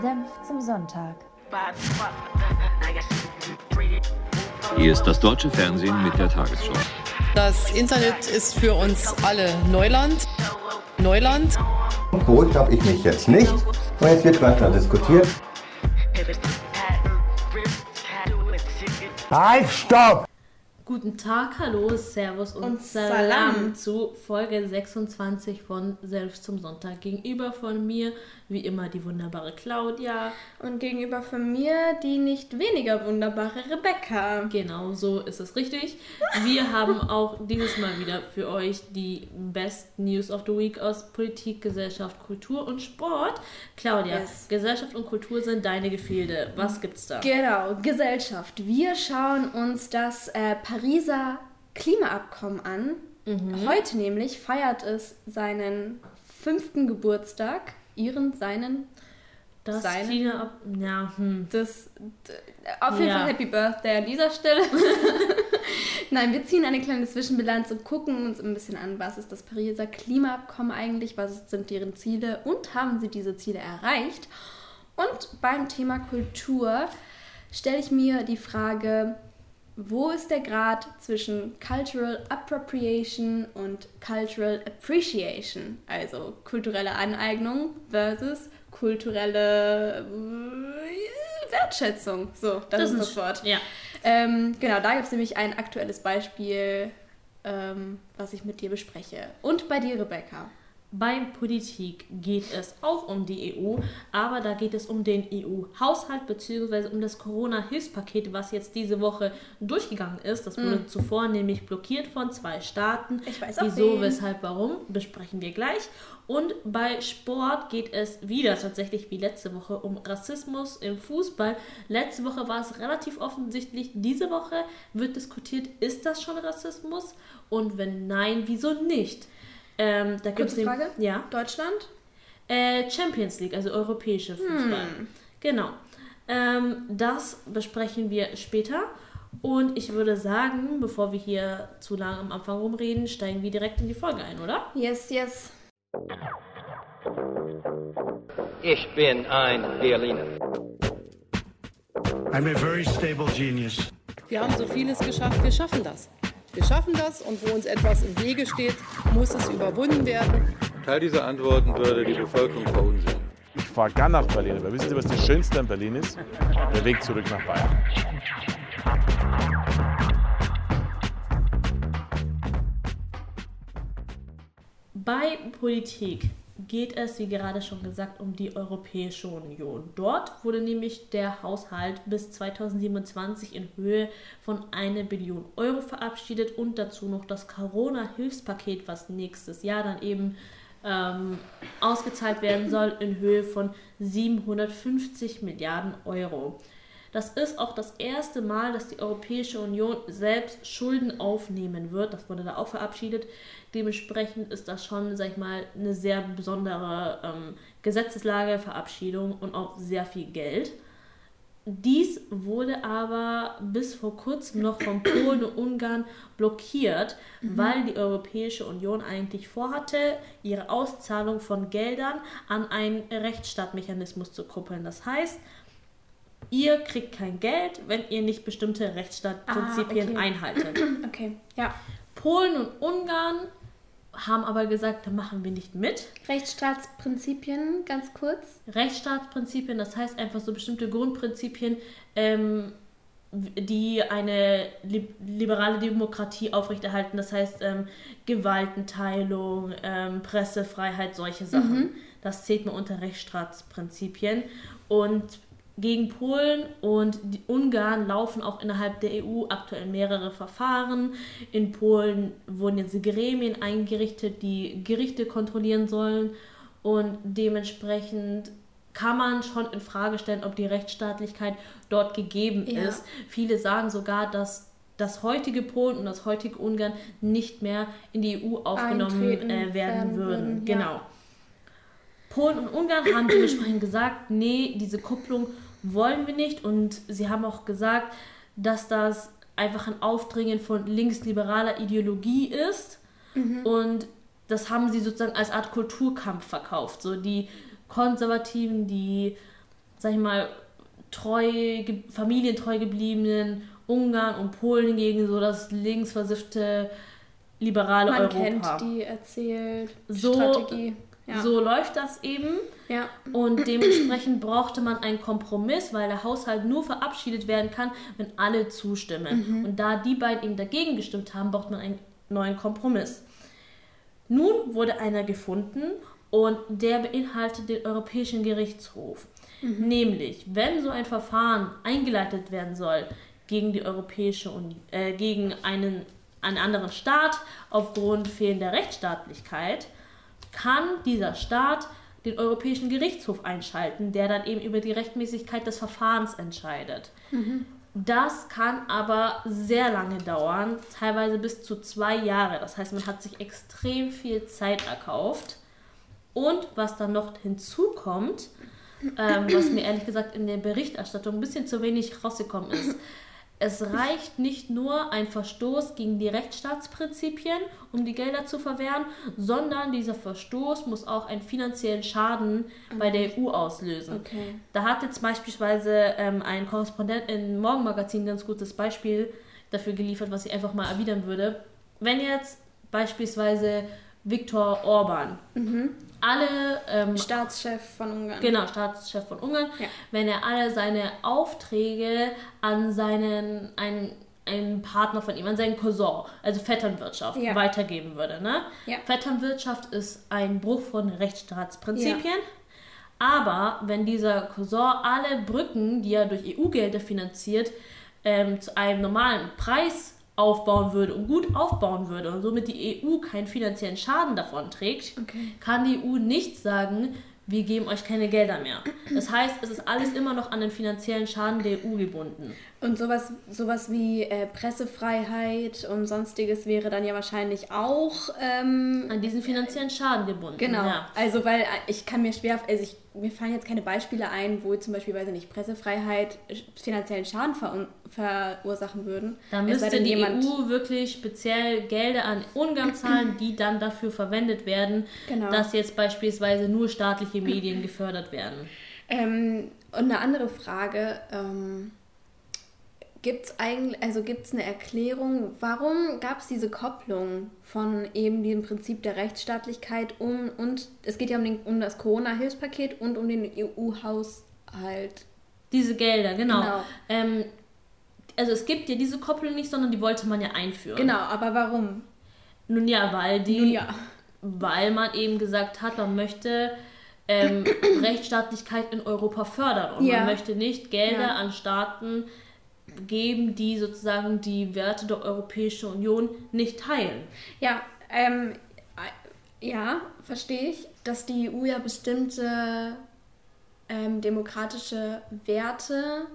Senf zum Sonntag. Hier ist das deutsche Fernsehen mit der Tagesschau. Das Internet ist für uns alle Neuland. Neuland. Beruhigt habe ich mich jetzt nicht. Und jetzt wird weiter diskutiert. Halt, stopp! Guten Tag, hallo, Servus und, Und Salam. Salam. zu Folge 26 von Selbst zum Sonntag. Gegenüber von mir, wie immer, die wunderbare Claudia. Und gegenüber von mir die nicht weniger wunderbare Rebecca. Genau so ist es richtig. Wir haben auch dieses Mal wieder für euch die Best News of the Week aus Politik, Gesellschaft, Kultur und Sport. Claudia, Yes. Gesellschaft und Kultur sind deine Gefilde. Was gibt's da? Genau, Gesellschaft. Wir schauen uns das äh, Pariser Klimaabkommen an. Heute nämlich feiert es seinen fünften Geburtstag. Ihren, seinen, das seine- Klima ab. Ja, hm. das. Auf jeden Ja. Fall Happy Birthday an dieser Stelle. Nein, wir ziehen eine kleine Zwischenbilanz und gucken uns ein bisschen an, was ist das Pariser Klimaabkommen eigentlich, was sind deren Ziele und haben sie diese Ziele erreicht. Und beim Thema Kultur stelle ich mir die Frage, wo ist der Grad zwischen Cultural Appropriation und Cultural Appreciation? Also kulturelle Aneignung versus kulturelle äh, Wertschätzung. So, das, ist das Wort. Ja. Ähm, genau, da gibt es nämlich ein aktuelles Beispiel, ähm, was ich mit dir bespreche. Und bei dir, Rebecca. Bei Politik geht es auch um die EU, aber da geht es um den EU-Haushalt bzw. um das Corona-Hilfspaket, was jetzt diese Woche durchgegangen ist. Das wurde zuvor nämlich blockiert von zwei Staaten. Ich weiß auch Wieso, wen. weshalb, warum, besprechen wir gleich. Und bei Sport geht es wieder tatsächlich wie letzte Woche um Rassismus im Fußball. Letzte Woche war es relativ offensichtlich. Diese Woche wird diskutiert, ist das schon Rassismus? Und wenn nein, wieso nicht? Ähm, da gibt's Kurze Frage. Ja. Deutschland? Äh, Champions League, also europäische Fußball. Genau. Ähm, das besprechen wir später. Und ich würde sagen, bevor wir hier zu lange am Anfang rumreden, steigen wir direkt in die Folge ein, oder? Yes, yes. Ich bin ein Berliner. I'm a very stable genius. Wir haben so vieles geschafft, wir schaffen das. Wir schaffen das und wo uns etwas im Wege steht, muss es überwunden werden. Teil dieser Antworten würde die Bevölkerung verunsichern. Ich fahre gern nach Berlin, aber wissen Sie, was das Schönste an Berlin ist? Der Weg zurück nach Bayern. Bei Politik geht es, wie gerade schon gesagt, um die Europäische Union. Dort wurde nämlich der Haushalt bis 2027 in Höhe von 1 Billion Euro verabschiedet und dazu noch das Corona-Hilfspaket, was nächstes Jahr dann eben ähm, ausgezahlt werden soll, in Höhe von 750 Milliarden Euro. Das ist auch das erste Mal, dass die Europäische Union selbst Schulden aufnehmen wird. Das wurde da auch verabschiedet. Dementsprechend ist das schon, sag ich mal, eine sehr besondere ähm, Gesetzeslage, Verabschiedung und auch sehr viel Geld. Dies wurde aber bis vor kurzem noch von Polen und Ungarn blockiert, weil die Europäische Union eigentlich vorhatte, ihre Auszahlung von Geldern an einen Rechtsstaatmechanismus zu kuppeln. Das heißt, ihr kriegt kein Geld, wenn ihr nicht bestimmte Rechtsstaatprinzipien Ah, okay. einhaltet. Okay, ja. Polen und Ungarn haben aber gesagt, da machen wir nicht mit. Rechtsstaatsprinzipien, ganz kurz. Rechtsstaatsprinzipien, das heißt einfach so bestimmte Grundprinzipien, ähm, die eine li liberale Demokratie aufrechterhalten. Das heißt ähm, Gewaltenteilung, ähm, Pressefreiheit, solche Sachen. Das zählt man unter Rechtsstaatsprinzipien. Und gegen Polen und die Ungarn laufen auch innerhalb der EU aktuell mehrere Verfahren. In Polen wurden jetzt Gremien eingerichtet, die Gerichte kontrollieren sollen und dementsprechend kann man schon in Frage stellen, ob die Rechtsstaatlichkeit dort gegeben Ja. ist. Viele sagen sogar, dass das heutige Polen und das heutige Ungarn nicht mehr in die EU aufgenommen äh, werden werden würden. würden, ja. Genau. Polen und Ungarn haben dementsprechend gesagt, nee, diese Kupplung wollen wir nicht. Und sie haben auch gesagt, dass das einfach ein Aufdringen von linksliberaler Ideologie ist. Und das haben sie sozusagen als Art Kulturkampf verkauft. So die Konservativen, die sag ich mal, treu, familientreu gebliebenen Ungarn und Polen gegen so das linksversiffte liberale Man Europa. kennt die erzählt So- Strategie. Ja. So läuft das eben. ja. Und dementsprechend brauchte man einen Kompromiss, weil der Haushalt nur verabschiedet werden kann, wenn alle zustimmen. Und da die beiden eben dagegen gestimmt haben, braucht man einen neuen Kompromiss. Nun wurde einer gefunden und der beinhaltet den Europäischen Gerichtshof. Nämlich, wenn so ein Verfahren eingeleitet werden soll gegen die Europäische Union, äh, gegen einen, einen anderen Staat aufgrund fehlender Rechtsstaatlichkeit, kann dieser Staat den Europäischen Gerichtshof einschalten, der dann eben über die Rechtmäßigkeit des Verfahrens entscheidet. Das kann aber sehr lange dauern, teilweise bis zu zwei Jahre. Das heißt, man hat sich extrem viel Zeit erkauft. Und was dann noch hinzukommt, ähm, was mir ehrlich gesagt in der Berichterstattung ein bisschen zu wenig rausgekommen ist, es reicht nicht nur ein Verstoß gegen die Rechtsstaatsprinzipien, um die Gelder zu verwehren, sondern dieser Verstoß muss auch einen finanziellen Schaden bei der EU auslösen. Okay. Da hat jetzt beispielsweise ähm, ein Korrespondent im Morgenmagazin ein ganz gutes Beispiel dafür geliefert, was ich einfach mal erwidern würde. Wenn jetzt beispielsweise Viktor Orban alle ähm, Staatschef von Ungarn. Genau, Staatschef von Ungarn. Ja. Wenn er alle seine Aufträge an seinen einen, einen Partner von ihm, an seinen Cousin, also Vetternwirtschaft, Ja. weitergeben würde. Ne? Ja. Vetternwirtschaft ist ein Bruch von Rechtsstaatsprinzipien. Aber wenn dieser Cousin alle Brücken, die er durch EU-Gelder finanziert, ähm, zu einem normalen Preis aufbauen würde und gut aufbauen würde und somit die EU keinen finanziellen Schaden davon trägt, Okay. kann die EU nicht sagen, wir geben euch keine Gelder mehr. Das heißt, es ist alles immer noch an den finanziellen Schaden der EU gebunden. Und sowas, sowas wie äh, Pressefreiheit und sonstiges wäre dann ja wahrscheinlich auch. Ähm, An diesen finanziellen Schaden gebunden. genau. Ja. Also, weil äh, ich kann mir schwer, also ich, mir fallen jetzt keine Beispiele ein, wo zum Beispiel, weiß ich nicht, Pressefreiheit äh, finanziellen Schaden verun verursachen würden. Da müsste die EU wirklich speziell Gelder an Ungarn zahlen, die dann dafür verwendet werden, Genau. dass jetzt beispielsweise nur staatliche Medien gefördert werden. Ähm, und eine andere Frage, ähm, gibt es eigentlich, also gibt es eine Erklärung, warum gab es diese Kopplung von eben diesem Prinzip der Rechtsstaatlichkeit um und es geht ja um, den, um das Corona-Hilfspaket und um den EU-Haushalt. Diese Gelder, genau. Genau. Ähm, also es gibt ja diese Kopplung nicht, sondern die wollte man ja einführen. Genau, aber warum? Nun ja, weil die, Nun ja. weil man eben gesagt hat, man möchte ähm, Rechtsstaatlichkeit in Europa fördern und Ja. man möchte nicht Gelder Ja. an Staaten geben, die sozusagen die Werte der Europäischen Union nicht teilen. Ja, ähm, äh, ja, verstehe ich, dass die EU ja bestimmte ähm, demokratische Werte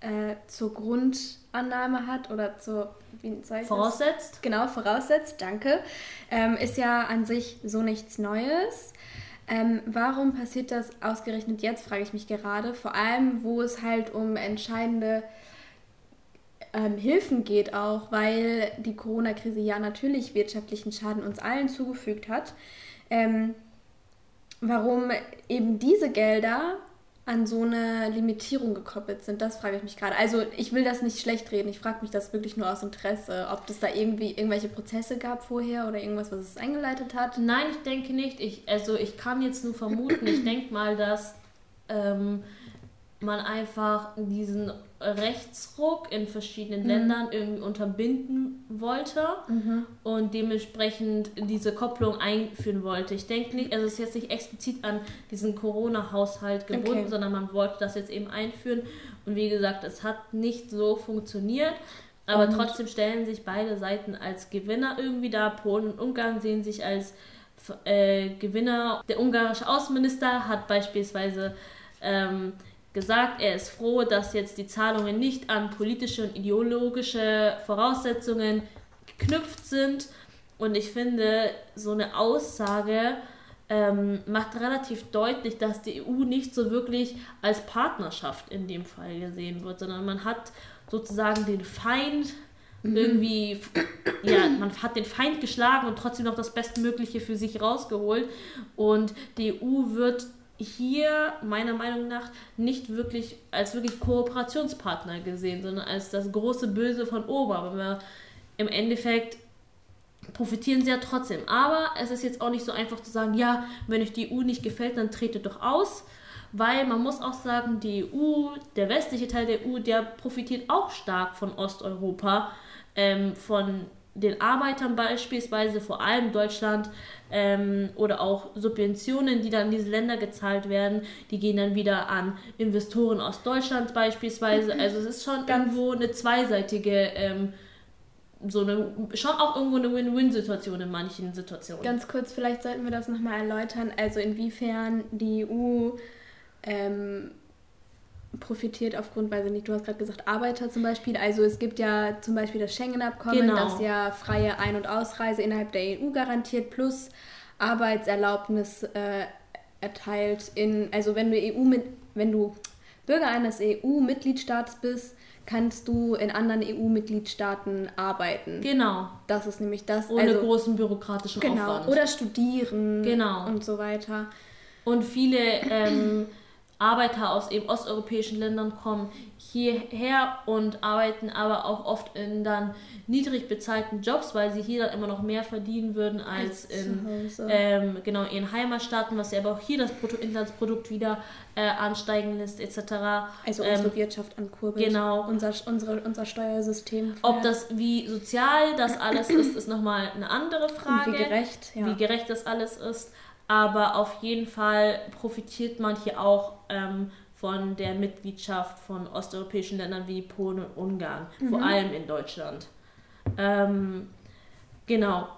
äh, zur Grundannahme hat oder zur, wie soll ich das? Voraussetzt, Genau, voraussetzt, danke. Ähm, ist ja an sich so nichts Neues. Ähm, warum passiert das ausgerechnet jetzt, frage ich mich gerade. Vor allem, wo es halt um entscheidende ähm, Hilfen geht auch, weil die Corona-Krise ja natürlich wirtschaftlichen Schaden uns allen zugefügt hat. Ähm, warum eben diese Gelder an so eine Limitierung gekoppelt sind, das frage ich mich gerade. Also ich will das nicht schlecht reden, ich frage mich das wirklich nur aus Interesse, ob es da irgendwie irgendwelche Prozesse gab vorher oder irgendwas, was es eingeleitet hat. Nein, ich denke nicht. Ich, also ich kann jetzt nur vermuten, ich denke mal, dass ähm, man einfach diesen Rechtsruck in verschiedenen Ländern irgendwie unterbinden wollte und dementsprechend diese Kopplung einführen wollte. Ich denke nicht, also es ist jetzt nicht explizit an diesen Corona-Haushalt gebunden, Okay. sondern man wollte das jetzt eben einführen. Und wie gesagt, es hat nicht so funktioniert. Aber Und- trotzdem stellen sich beide Seiten als Gewinner irgendwie da. Polen und Ungarn sehen sich als äh, Gewinner. Der ungarische Außenminister hat beispielsweise ähm, gesagt, er ist froh, dass jetzt die Zahlungen nicht an politische und ideologische Voraussetzungen geknüpft sind. Und ich finde, so eine Aussage ähm, macht relativ deutlich, dass die EU nicht so wirklich als Partnerschaft in dem Fall gesehen wird, sondern man hat sozusagen den Feind irgendwie, ja, man hat den Feind geschlagen und trotzdem noch das Bestmögliche für sich rausgeholt. Und die EU wird hier meiner Meinung nach nicht wirklich als wirklich Kooperationspartner gesehen, sondern als das große Böse von oben. Aber wir im Endeffekt profitieren sie ja trotzdem. Aber es ist jetzt auch nicht so einfach zu sagen, ja, wenn euch die EU nicht gefällt, dann tretet doch aus. Weil man muss auch sagen, die EU, der westliche Teil der EU, der profitiert auch stark von Osteuropa, ähm, von den Arbeitern beispielsweise, vor allem Deutschland, ähm, oder auch Subventionen, die dann in diese Länder gezahlt werden, die gehen dann wieder an Investoren aus Deutschland beispielsweise. Also es ist schon irgendwo eine zweiseitige, ähm, so eine, schon auch irgendwo eine Win-Win-Situation in manchen Situationen. Ganz kurz, vielleicht sollten wir das nochmal erläutern, also inwiefern die EU ähm, profitiert aufgrund, weiß ich nicht, du hast gerade gesagt, Arbeiter zum Beispiel. Also es gibt ja zum Beispiel das Schengen-Abkommen, Genau. das ja freie Ein- und Ausreise innerhalb der EU garantiert, plus Arbeitserlaubnis äh, erteilt in, also wenn du EU mit, wenn du Bürger eines EU-Mitgliedstaats bist, kannst du in anderen EU-Mitgliedstaaten arbeiten. Genau. Das ist nämlich das. Ohne also, großen bürokratischen Genau. Aufwand. Oder studieren Genau. und so weiter. Und viele ähm, Arbeiter aus eben osteuropäischen Ländern kommen hierher und arbeiten aber auch oft in dann niedrig bezahlten Jobs, weil sie hier dann immer noch mehr verdienen würden als Als in ähm, genau ihren Heimatstaaten, was ja aber auch hier das Bruttoinlandsprodukt wieder äh, ansteigen lässt etc. Also Ähm, unsere Wirtschaft ankurbelt. genau. Unser, unsere, unser Steuersystem. Ob das wie sozial das alles ist, ist nochmal eine andere Frage. Und wie gerecht, ja. Wie gerecht das alles ist. Aber auf jeden Fall profitiert man hier auch ähm, von der Mitgliedschaft von osteuropäischen Ländern wie Polen und Ungarn. Vor Mhm. allem in Deutschland. Ähm, genau.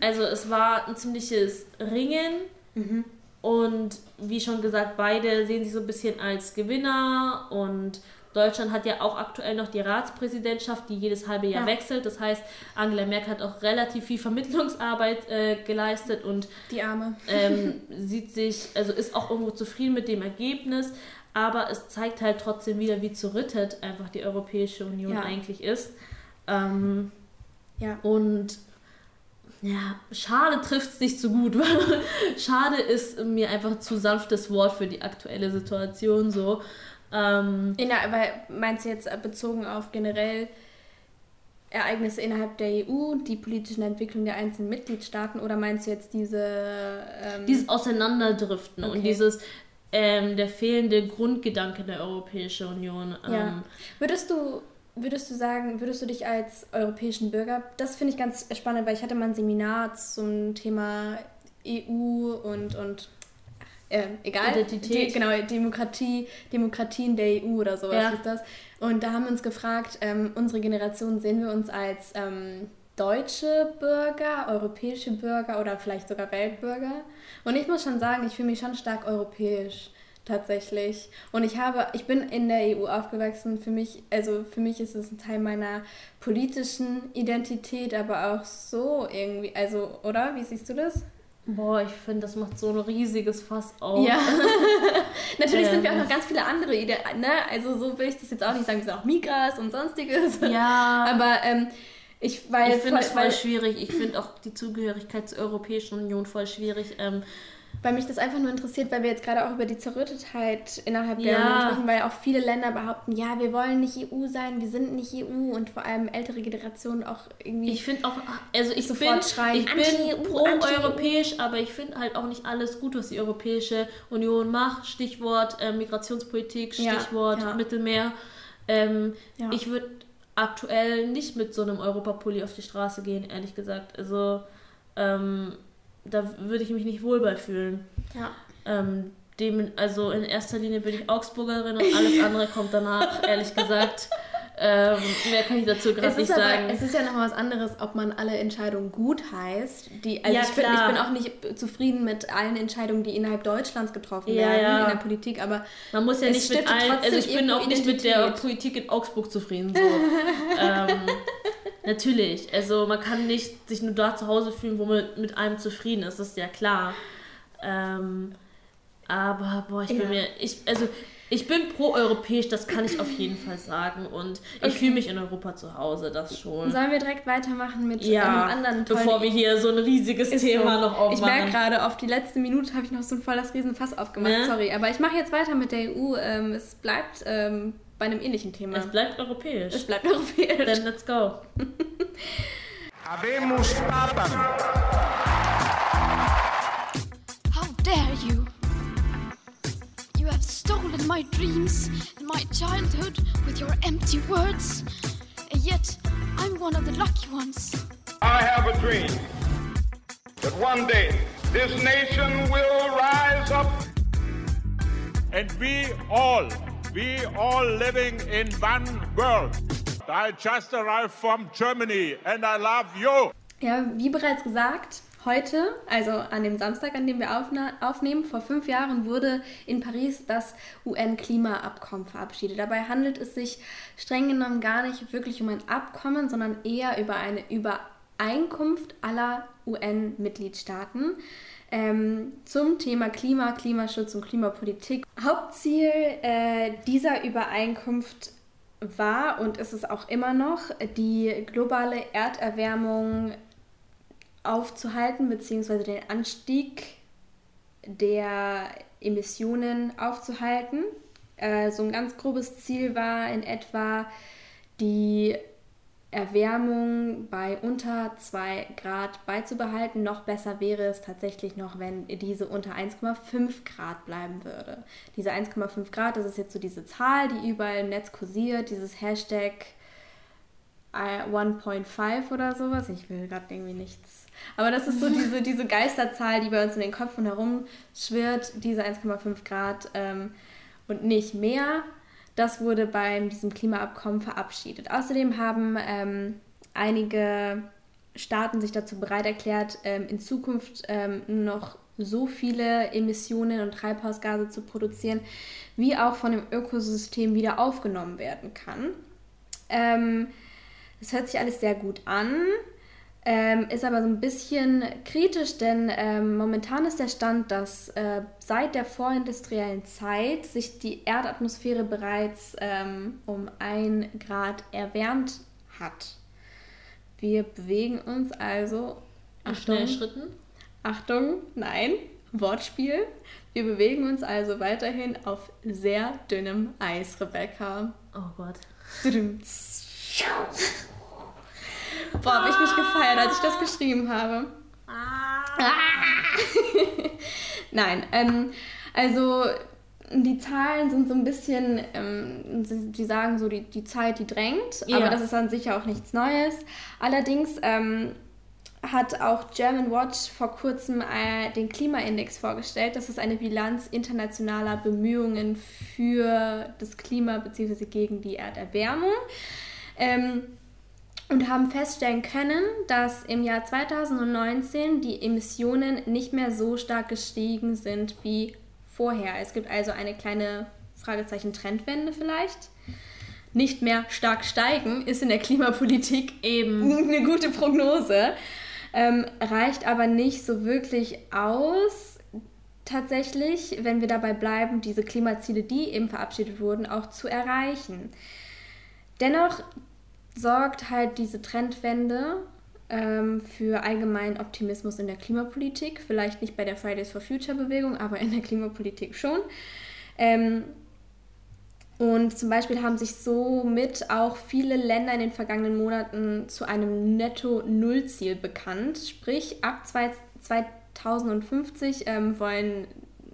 Also es war ein ziemliches Ringen. Mhm. Und wie schon gesagt, beide sehen sich so ein bisschen als Gewinner und Deutschland hat ja auch aktuell noch die Ratspräsidentschaft, die jedes halbe Jahr Ja. wechselt. Das heißt, Angela Merkel hat auch relativ viel Vermittlungsarbeit äh, geleistet und Die Arme. ähm, sieht sich, also ist auch irgendwo zufrieden mit dem Ergebnis, aber es zeigt halt trotzdem wieder, wie zerrüttet einfach die Europäische Union Ja. eigentlich ist. Ähm, Ja. und ja, schade trifft es nicht so gut, weil schade ist mir einfach zu sanftes Wort für die aktuelle Situation so. Ähm, In der, aber meinst du jetzt bezogen auf generell Ereignisse innerhalb der EU, die politischen Entwicklungen der einzelnen Mitgliedstaaten oder meinst du jetzt diese... Ähm, dieses Auseinanderdriften und Okay. dieses ähm, der fehlende Grundgedanke der Europäischen Union. Ähm, Ja. Würdest du, würdest du sagen, würdest du dich als europäischen Bürger, das finde ich ganz spannend, weil ich hatte mal ein Seminar zum Thema EU und, und äh, egal, Identität. Die, genau, Demokratie, Demokratien der EU oder sowas Ja. ist das. Und da haben wir uns gefragt, ähm, unsere Generation sehen wir uns als ähm, deutsche Bürger, europäische Bürger oder vielleicht sogar Weltbürger. Und ich muss schon sagen, ich fühle mich schon stark europäisch tatsächlich. Und ich habe, ich bin in der EU aufgewachsen. Für mich, also für mich ist es ein Teil meiner politischen Identität, aber auch so irgendwie, also, oder? Wie siehst du das? Boah, ich finde, das macht so ein riesiges Fass auf. Ja. Natürlich sind wir auch Ähm. noch ganz viele andere Ideen, ne? Also so will ich das jetzt auch nicht sagen, wir sind auch Migras und sonstiges. Ja. Aber ähm, ich Ich finde es voll schwierig. Ich finde auch die Zugehörigkeit zur Europäischen Union voll schwierig. Ähm, weil mich das einfach nur interessiert, weil wir jetzt gerade auch über die Zerrüttetheit innerhalb der Ja. Union sprechen, weil auch viele Länder behaupten, ja, wir wollen nicht EU sein, wir sind nicht EU und vor allem ältere Generationen auch irgendwie. ich finde auch, also ich bin, schreien, ich bin pro-europäisch, aber ich finde halt auch nicht alles gut, was die Europäische Union macht. Stichwort äh, Migrationspolitik, Ja, Stichwort ja. Mittelmeer. Ähm, Ja. Ich würde aktuell nicht mit so einem Europapulli auf die Straße gehen, ehrlich gesagt. Also ähm, da würde ich mich nicht wohl bei fühlen. ja. Ähm, dem, also in erster Linie bin ich Augsburgerin und alles andere kommt danach, ehrlich gesagt. Ähm, mehr kann ich dazu gerade nicht aber, sagen. es ist ja noch was anderes, ob man alle Entscheidungen gut heißt. Die, also Ja, ich, bin, ich bin auch nicht zufrieden mit allen Entscheidungen, die innerhalb Deutschlands getroffen Ja, werden ja. in der Politik, aber Man muss ja nicht mit allen, also ich bin auch nicht mit der. Politik in Augsburg zufrieden. So. ähm, natürlich, also man kann nicht sich nur da zu Hause fühlen, wo man mit allem zufrieden ist, das ist ja klar. Ähm, aber boah, ich bin mir, ich, also Ich bin pro-europäisch, das kann ich auf jeden Fall sagen. Und ich Okay. fühle mich in Europa zu Hause, das schon. Sollen wir direkt weitermachen mit Ja, einem anderen tollen bevor wir hier so ein riesiges Thema so. noch aufmachen. Ich merke gerade, auf die letzte Minute habe ich noch so ein volles Riesenfass aufgemacht. Ne? Sorry, aber ich mache jetzt weiter mit der EU. Ähm, es bleibt ähm, bei einem ähnlichen Thema. Es bleibt europäisch. Es bleibt europäisch. Then let's go. Habemus Papam. How dare you? You have stolen my dreams and my childhood with your empty words. And yet, I'm one of the lucky ones. I have a dream that one day this nation will rise up. And we all, we all living in one world. I just arrived from Germany and I love you. Ja, wie bereits gesagt, heute, also an dem Samstag, an dem wir aufnehmen, vor fünf Jahren wurde in Paris das UN-Klimaabkommen verabschiedet. Dabei handelt es sich streng genommen gar nicht wirklich um ein Abkommen, sondern eher über eine Übereinkunft aller UN-Mitgliedstaaten ähm, zum Thema Klima, Klimaschutz und Klimapolitik. Hauptziel äh, dieser Übereinkunft war und ist es auch immer noch, die globale Erderwärmung aufzuhalten, beziehungsweise den Anstieg der Emissionen aufzuhalten. Äh, so ein ganz grobes Ziel war in etwa die Erwärmung bei unter 2 Grad beizubehalten. Noch besser wäre es tatsächlich noch, wenn diese unter 1,5 Grad bleiben würde. Diese 1,5 Grad, das ist jetzt so diese Zahl, die überall im Netz kursiert, dieses Hashtag äh, 1.5 oder sowas. Ich will gerade irgendwie nichts. Aber das ist so diese, diese Geisterzahl, die bei uns in den Köpfen herumschwirrt, diese 1,5 Grad ähm, und nicht mehr. Das wurde bei diesem Klimaabkommen verabschiedet. Außerdem haben ähm, einige Staaten sich dazu bereit erklärt, ähm, in Zukunft ähm, noch so viele Emissionen und Treibhausgase zu produzieren, wie auch von dem Ökosystem wieder aufgenommen werden kann. Ähm, das hört sich alles sehr gut an, ähm, ist aber so ein bisschen kritisch, denn ähm, momentan ist der Stand, dass äh, seit der vorindustriellen Zeit sich die Erdatmosphäre bereits ähm, um ein Grad erwärmt hat. Wir bewegen uns also. In schnellen Schritten? Achtung, nein, Wortspiel. Wir bewegen uns also weiterhin auf sehr dünnem Eis, Rebecca. Oh Gott. Boah, habe ich mich gefeiert, als ich das geschrieben habe. Ah. Nein, ähm, also die Zahlen sind so ein bisschen, ähm, sie, sie sagen so, die, die Zeit, die drängt, Ja. aber das ist an sich ja auch nichts Neues. Allerdings ähm, hat auch German Watch vor kurzem äh, den Klimaindex vorgestellt. Das ist eine Bilanz internationaler Bemühungen für das Klima bzw. gegen die Erderwärmung. Ähm, und haben feststellen können, dass im Jahr 2019 die Emissionen nicht mehr so stark gestiegen sind wie vorher. Es gibt also eine kleine Fragezeichen Trendwende vielleicht. Nicht mehr stark steigen ist in der Klimapolitik eben eine gute Prognose, ähm, reicht aber nicht so wirklich aus. Tatsächlich, wenn wir dabei bleiben, diese Klimaziele, die eben verabschiedet wurden, auch zu erreichen. Dennoch sorgt halt diese Trendwende ähm, für allgemeinen Optimismus in der Klimapolitik. Vielleicht nicht bei der Fridays for Future Bewegung, aber in der Klimapolitik schon. Ähm, und zum Beispiel haben sich somit auch viele Länder in den vergangenen Monaten zu einem Netto-Null-Ziel bekannt. Sprich, ab zwei- 2050 ähm, wollen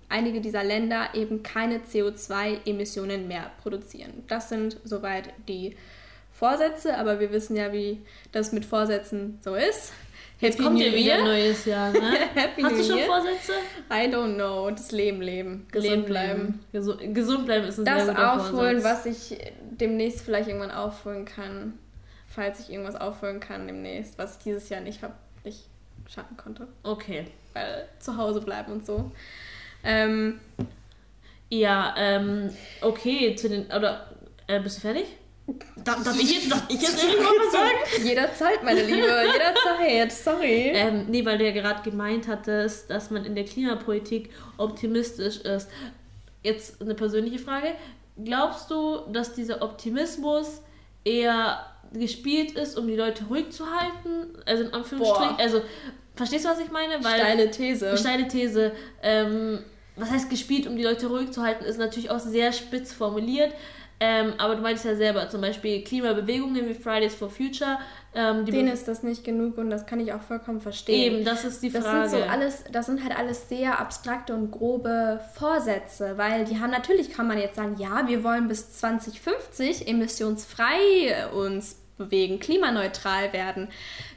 einige dieser Länder eben keine CO2-Emissionen mehr produzieren. Das sind soweit die Vorsätze, aber wir wissen ja, wie das mit Vorsätzen so ist. Jetzt kommt ja wieder ein neues Jahr, ne? Happy Hast New du schon Year. Vorsätze? I don't know. Das Leben leben. Gesund bleiben. Gesund, gesund bleiben ist ein Das sehr guter aufholen, Vorsatz. was ich demnächst vielleicht irgendwann aufholen kann. Falls ich irgendwas aufholen kann demnächst, was ich dieses Jahr nicht, nicht schaffen konnte. Okay. Weil zu Hause bleiben und so. Ähm, Ja, ähm, okay, zu den. Oder. Äh, bist du fertig? Darf, darf ich jetzt, darf ich jetzt endlich mal was sagen? Jederzeit, meine Liebe, jederzeit. Sorry. Ähm, nee, weil du ja gerade gemeint hattest, dass man in der Klimapolitik optimistisch ist. jetzt eine persönliche Frage. Glaubst du, dass dieser Optimismus eher gespielt ist, um die Leute ruhig zu halten? Also in Anführungsstrichen. Boah. Also, verstehst du, was ich meine? Weil, Steile These. Steile These. Ähm, was heißt gespielt, um die Leute ruhig zu halten, ist natürlich auch sehr spitz formuliert. Ähm, aber du meinst ja selber, zum Beispiel Klimabewegungen wie Fridays for Future. Ähm, Denen ist das nicht genug und das kann ich auch vollkommen verstehen. Eben, das ist die Das Frage. sind so alles, das sind halt alles sehr abstrakte und grobe Vorsätze, weil die haben natürlich kann man jetzt sagen, ja, wir wollen bis 2050 emissionsfrei uns bewegen, klimaneutral werden.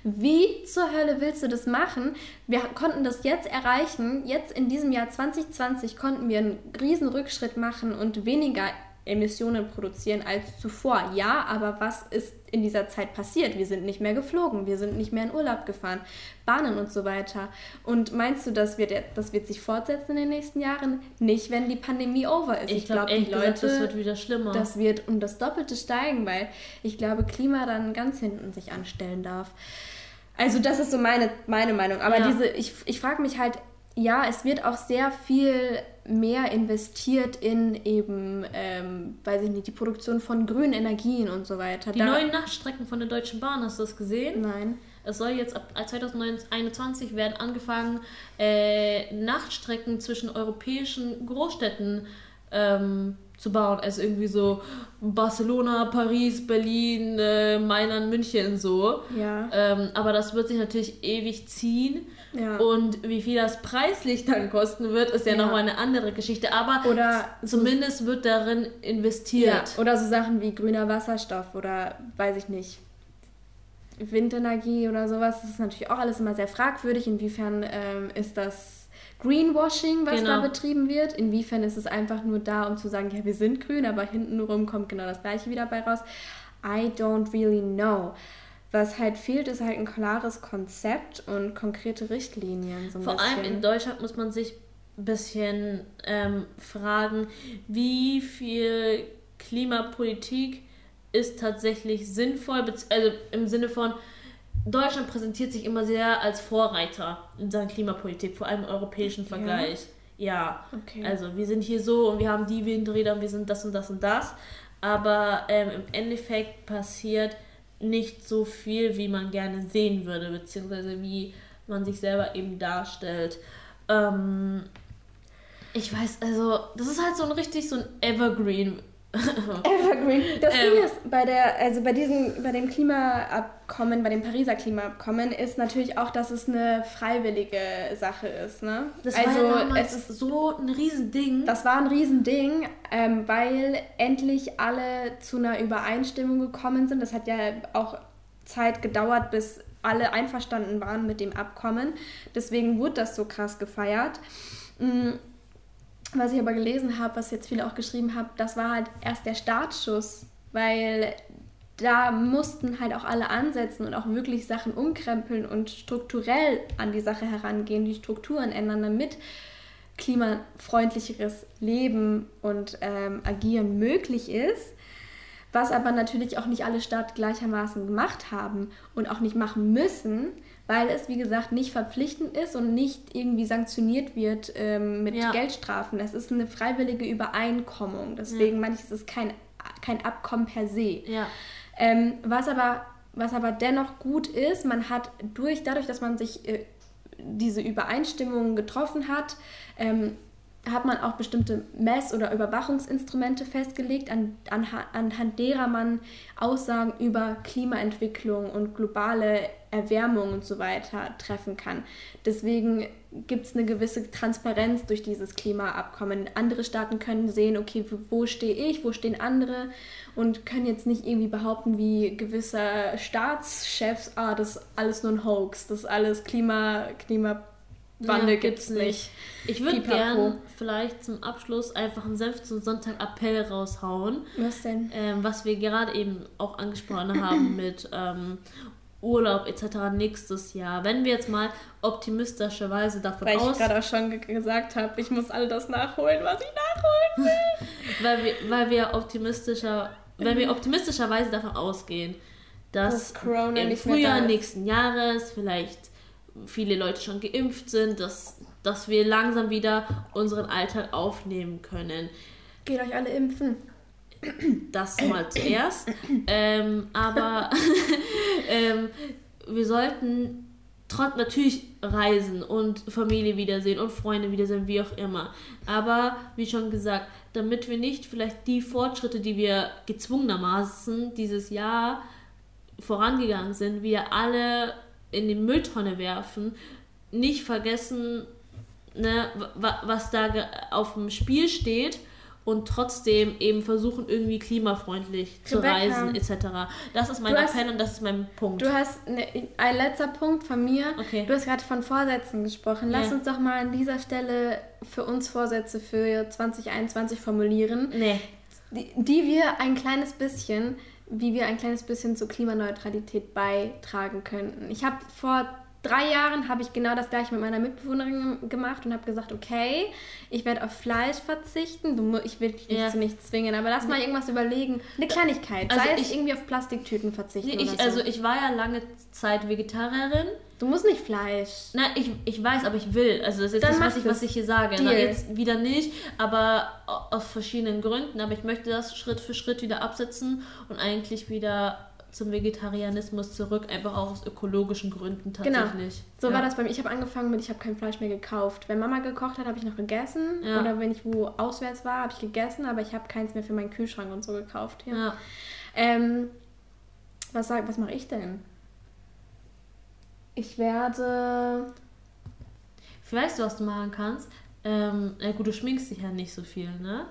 Wie zur Hölle willst du das machen? Wir konnten das jetzt erreichen. Jetzt in diesem Jahr 2020 konnten wir einen riesen Rückschritt machen und weniger Emissionen produzieren als zuvor. Ja, aber was ist in dieser Zeit passiert? Wir sind nicht mehr geflogen, wir sind nicht mehr in Urlaub gefahren, Bahnen und so weiter. Und meinst du, das wird, das wird sich fortsetzen in den nächsten Jahren? Nicht, wenn die Pandemie over ist. Ich glaub, die ehrlich gesagt, das wird wieder schlimmer. Das wird um das Doppelte steigen, weil ich glaube, Klima dann ganz hinten sich anstellen darf. Also das ist so meine, meine Meinung. Aber Ja. diese, ich, ich frage mich halt, ja, es wird auch sehr viel mehr investiert in eben, ähm, weiß ich nicht, die Produktion von grünen Energien und so weiter. Die Da- neuen Nachtstrecken von der Deutschen Bahn, hast du das gesehen? Nein. Es soll jetzt ab 2021 werden angefangen, äh, Nachtstrecken zwischen europäischen Großstädten ähm, zu bauen. Also irgendwie so Barcelona, Paris, Berlin, äh, Mailand, München so. Ja. Ähm, aber das wird sich natürlich ewig ziehen. Ja. Und wie viel das preislich dann kosten wird, ist ja, Ja. nochmal eine andere Geschichte. Aber Oder zumindest wird darin Ja, investiert. oder so Sachen wie grüner Wasserstoff oder weiß ich nicht, Windenergie oder sowas. Das ist natürlich auch alles immer sehr fragwürdig. Inwiefern ähm, ist das Greenwashing, was Genau. da betrieben wird? Inwiefern ist es einfach nur da, um zu sagen, ja, wir sind grün, aber hintenrum kommt genau das gleiche wieder bei raus? I don't really know. Was halt fehlt, ist halt ein klares Konzept und konkrete Richtlinien. So Vor allem bisschen. in Deutschland muss man sich ein bisschen ähm, fragen, wie viel Klimapolitik ist tatsächlich sinnvoll, also im Sinne von, Deutschland präsentiert sich immer sehr als Vorreiter in Sachen Klimapolitik, vor allem im europäischen Vergleich. Ja, Okay. also wir sind hier so und wir haben die Windräder und wir sind das und das und das. Aber ähm, im Endeffekt passiert nicht so viel, wie man gerne sehen würde, beziehungsweise wie man sich selber eben darstellt. Ähm, ich weiß, also, das ist halt so ein richtig so ein Evergreen. Evergreen. Das Ähm. Ding ist, bei der, also bei diesem, bei dem Klimaabkommen, bei dem Pariser Klimaabkommen, ist natürlich auch, dass es eine freiwillige Sache ist. Ne? Das also war ja damals es ist so ein Riesending. Das war ein Riesending, ähm, weil endlich alle zu einer Übereinstimmung gekommen sind. Das hat ja auch Zeit gedauert, bis alle einverstanden waren mit dem Abkommen. Deswegen wurde das so krass gefeiert. Mm, Was ich aber gelesen habe, was jetzt viele auch geschrieben haben, das war halt erst der Startschuss, weil da mussten halt auch alle ansetzen und auch wirklich Sachen umkrempeln und strukturell an die Sache herangehen, die Strukturen ändern, damit klimafreundlicheres Leben und ähm, Agieren möglich ist. Was aber natürlich auch nicht alle Staaten gleichermaßen gemacht haben und auch nicht machen müssen, weil es, wie gesagt, nicht verpflichtend ist und nicht irgendwie sanktioniert wird ähm, mit Ja. Geldstrafen. Es ist eine freiwillige Übereinkommung. Deswegen Ja. meine ich, es ist kein, kein Abkommen per se. Ja. Ähm, was, aber, was aber dennoch gut ist, man hat durch, dadurch, dass man sich äh, diese Übereinstimmungen getroffen hat, ähm, hat man auch bestimmte Mess- oder Überwachungsinstrumente festgelegt, an, anha- anhand derer man Aussagen über Klimaentwicklung und globale Erwärmung und so weiter treffen kann. Deswegen gibt es eine gewisse Transparenz durch dieses Klimaabkommen. Andere Staaten können sehen, okay, wo- stehe ich, wo stehen andere und können jetzt nicht irgendwie behaupten, wie gewisse Staatschefs, ah, das ist alles nur ein Hoax, das ist alles Klima, Klimawandel Ja, gibt's nicht. Ich würde Pipapo. gern vielleicht zum Abschluss einfach einen Senf zum Sonntag Appell raushauen. Was denn? Ähm, was wir gerade eben auch angesprochen haben mit ähm, Urlaub etc. nächstes Jahr. Wenn wir jetzt mal optimistischerweise davon Weil ich gerade auch schon ge- gesagt habe, ich muss all das nachholen, was ich nachholen will. weil wir, weil wir optimistischer, wenn wir optimistischerweise davon ausgehen, dass Corona im Frühjahr nächsten Jahres vielleicht viele Leute schon geimpft sind, dass dass wir langsam wieder unseren Alltag aufnehmen können. Geht euch alle impfen. Das mal zuerst. ähm, aber ähm, wir sollten trotz natürlich reisen und Familie wiedersehen und Freunde wiedersehen, wie auch immer. Aber wie schon gesagt, damit wir nicht vielleicht die Fortschritte, die wir gezwungenermaßen dieses Jahr vorangegangen sind, wieder alle in die Mülltonne werfen, nicht vergessen, ne, was da auf dem Spiel steht und trotzdem eben versuchen, irgendwie klimafreundlich zu Rebecca, reisen etc. Das ist mein Appell und das ist mein Punkt. Du hast ne, ein letzter Punkt von mir. Okay. Du hast gerade von Vorsätzen gesprochen. Lass yeah. uns doch mal an dieser Stelle für uns Vorsätze für 2021 formulieren. Nee. Die, die wir ein kleines bisschen, wie wir ein kleines bisschen zur Klimaneutralität beitragen könnten. Ich habe vor drei Jahren habe ich genau das gleiche mit meiner Mitbewohnerin gemacht und habe gesagt, okay, ich werde auf Fleisch verzichten. Du, ich will dich ja. zu nichts zwingen, aber lass mal irgendwas überlegen. Eine Kleinigkeit, also sei ich, es irgendwie auf Plastiktüten verzichten. Ich, so. Also ich war ja lange Zeit Vegetarierin. Du musst nicht Fleisch. Na, ich, ich weiß, aber ich will. Also das ist jetzt nicht, was ich, was ich hier sage. Na, jetzt wieder nicht, aber aus verschiedenen Gründen. Aber ich möchte das Schritt für Schritt wieder absetzen und eigentlich wieder zum Vegetarianismus zurück, einfach auch aus ökologischen Gründen genau. tatsächlich. Genau. So ja. war das bei mir. Ich habe angefangen mit, ich habe kein Fleisch mehr gekauft. Wenn Mama gekocht hat, habe ich noch gegessen. Ja. Oder wenn ich wo auswärts war, habe ich gegessen, aber ich habe keins mehr für meinen Kühlschrank und so gekauft. Ja. ja. Ähm, was was mache ich denn? Ich werde. Weißt du, was du machen kannst? Ähm, na gut, du schminkst dich ja nicht so viel, ne?